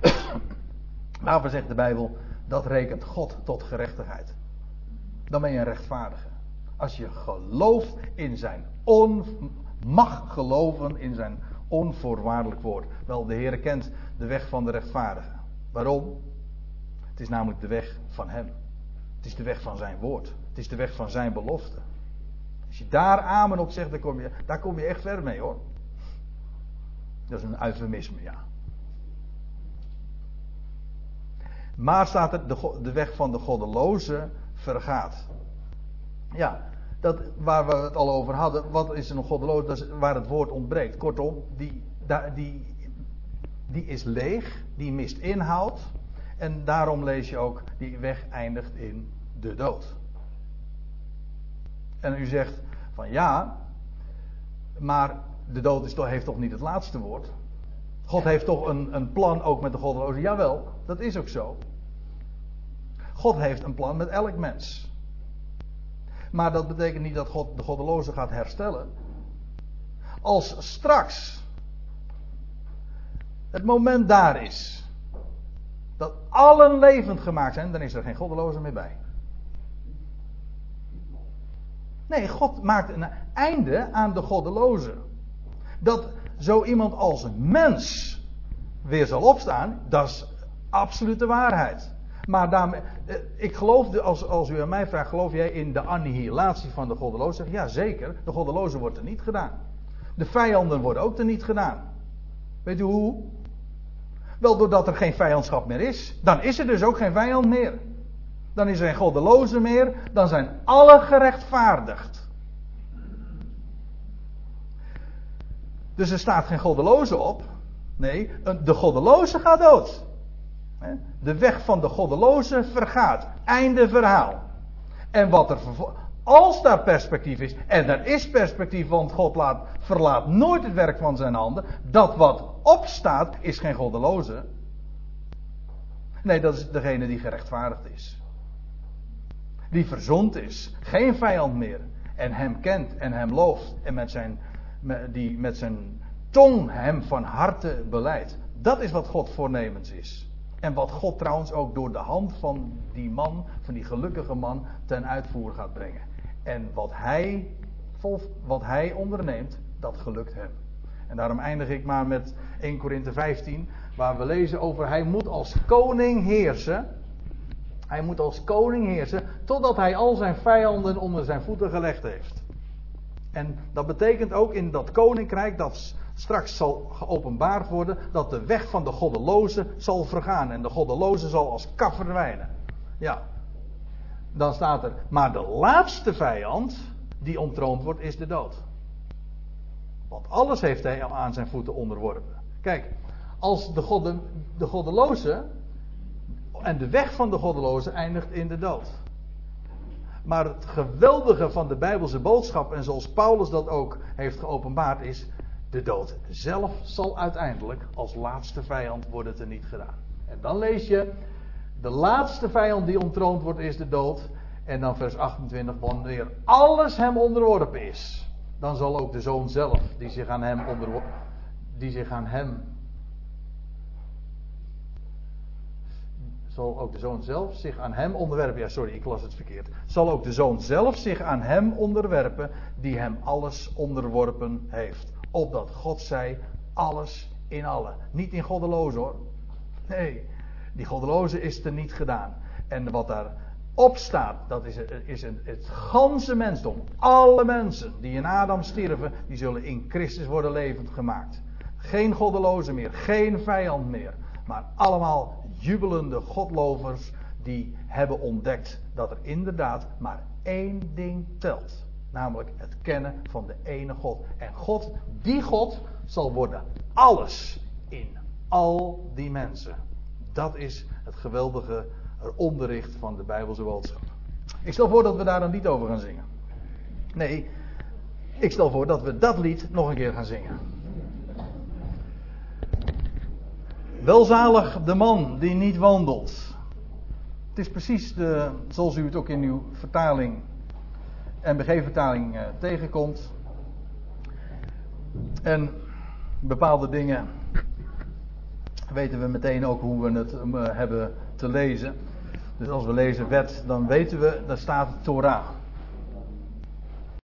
daarvan zegt de Bijbel, dat rekent God tot gerechtigheid. Dan ben je een rechtvaardige. Als je gelooft in zijn on, mag geloven in zijn onvoorwaardelijk woord. Wel, de Heer kent de weg van de rechtvaardige. Waarom? Het is namelijk de weg van Hem. Het is de weg van zijn woord. Het is de weg van zijn belofte. Als je daar amen op zegt, dan kom je, daar kom je echt ver mee hoor. Dat is een eufemisme, ja. Maar staat er, de, de weg van de goddeloze vergaat. Ja, dat, waar we het al over hadden, wat is nog goddeloos? Dat waar het woord ontbreekt. Kortom, die, die, die is leeg, die mist inhoud. En daarom lees je ook, die weg eindigt in de dood. En u zegt van ja, maar de dood is toch, heeft toch niet het laatste woord? God heeft toch een, een plan ook met de goddelozen? Jawel, dat is ook zo. God heeft een plan met elk mens. Maar dat betekent niet dat God de goddeloze gaat herstellen. Als straks het moment daar is dat allen levend gemaakt zijn, dan is er geen goddeloze meer bij. Nee, God maakt een einde aan de goddeloze. Dat zo iemand als een mens weer zal opstaan, dat is absolute waarheid. Maar eh, ik geloof, als, als u aan mij vraagt, geloof jij in de annihilatie van de goddeloze? Ja, zeker. De goddeloze wordt er niet gedaan. De vijanden worden ook er niet gedaan. Weet u hoe? Wel doordat er geen vijandschap meer is. Dan is er dus ook geen vijand meer. Dan is er geen goddeloze meer. Dan zijn alle gerechtvaardigd. Dus er staat geen goddeloze op. Nee, de goddeloze gaat dood. De weg van de goddeloze vergaat. Einde verhaal. En wat er Als daar perspectief is, en er is perspectief, want God laat, verlaat nooit het werk van zijn handen. Dat wat opstaat, is geen goddeloze. Nee, dat is degene die gerechtvaardigd is. Die verzond is. Geen vijand meer. En hem kent en hem looft. En met zijn, die met zijn tong hem van harte beleidt. Dat is wat God voornemens is. En wat God trouwens ook door de hand van die man, van die gelukkige man, ten uitvoer gaat brengen. En wat hij, wat hij onderneemt, dat gelukt hem. En daarom eindig ik maar met 1 Korinthe 15, waar we lezen over hij moet als koning heersen. Hij moet als koning heersen totdat hij al zijn vijanden onder zijn voeten gelegd heeft. En dat betekent ook in dat koninkrijk dat straks zal geopenbaard worden dat de weg van de goddeloze zal vergaan en de goddeloze zal als kaf verdwijnen. Ja, dan staat er, maar de laatste vijand die ontroond wordt is de dood. Want alles heeft hij aan zijn voeten onderworpen. Kijk, als de, godde, de goddeloze en de weg van de goddeloze eindigt in de dood. Maar het geweldige van de Bijbelse boodschap, en zoals Paulus dat ook heeft geopenbaard, is: de dood zelf zal uiteindelijk als laatste vijand worden teniet gedaan. En dan lees je: de laatste vijand die ontroond wordt is de dood. En dan vers 28, wanneer alles hem onderworpen is, dan zal ook de zoon zelf, die zich aan hem onderworpen, die zich aan hem zal ook de zoon zelf zich aan hem onderwerpen. Ja, sorry, ik las het verkeerd. Zal ook de zoon zelf zich aan hem onderwerpen, die hem alles onderworpen heeft. Opdat God zij alles in alle. Niet in goddeloze hoor. Nee, die goddeloze is er niet gedaan. En wat daar op staat, dat is, is het ganse mensdom. Alle mensen die in Adam stierven, die zullen in Christus worden levend gemaakt. Geen goddeloze meer, geen vijand meer. Maar allemaal jubelende godlovers die hebben ontdekt dat er inderdaad maar één ding telt. Namelijk het kennen van de ene God. En God, die God, zal worden alles in al die mensen. Dat is het geweldige onderricht van de Bijbelse boodschap. Ik stel voor dat we daar een lied over gaan zingen. Nee, ik stel voor dat we dat lied nog een keer gaan zingen. Welzalig de man die niet wandelt. Het is precies de, zoals u het ook in uw vertaling, MBG-vertaling, eh, tegenkomt. En bepaalde dingen weten we meteen ook hoe we het uh, hebben te lezen. Dus als we lezen wet, dan weten we, daar staat Torah.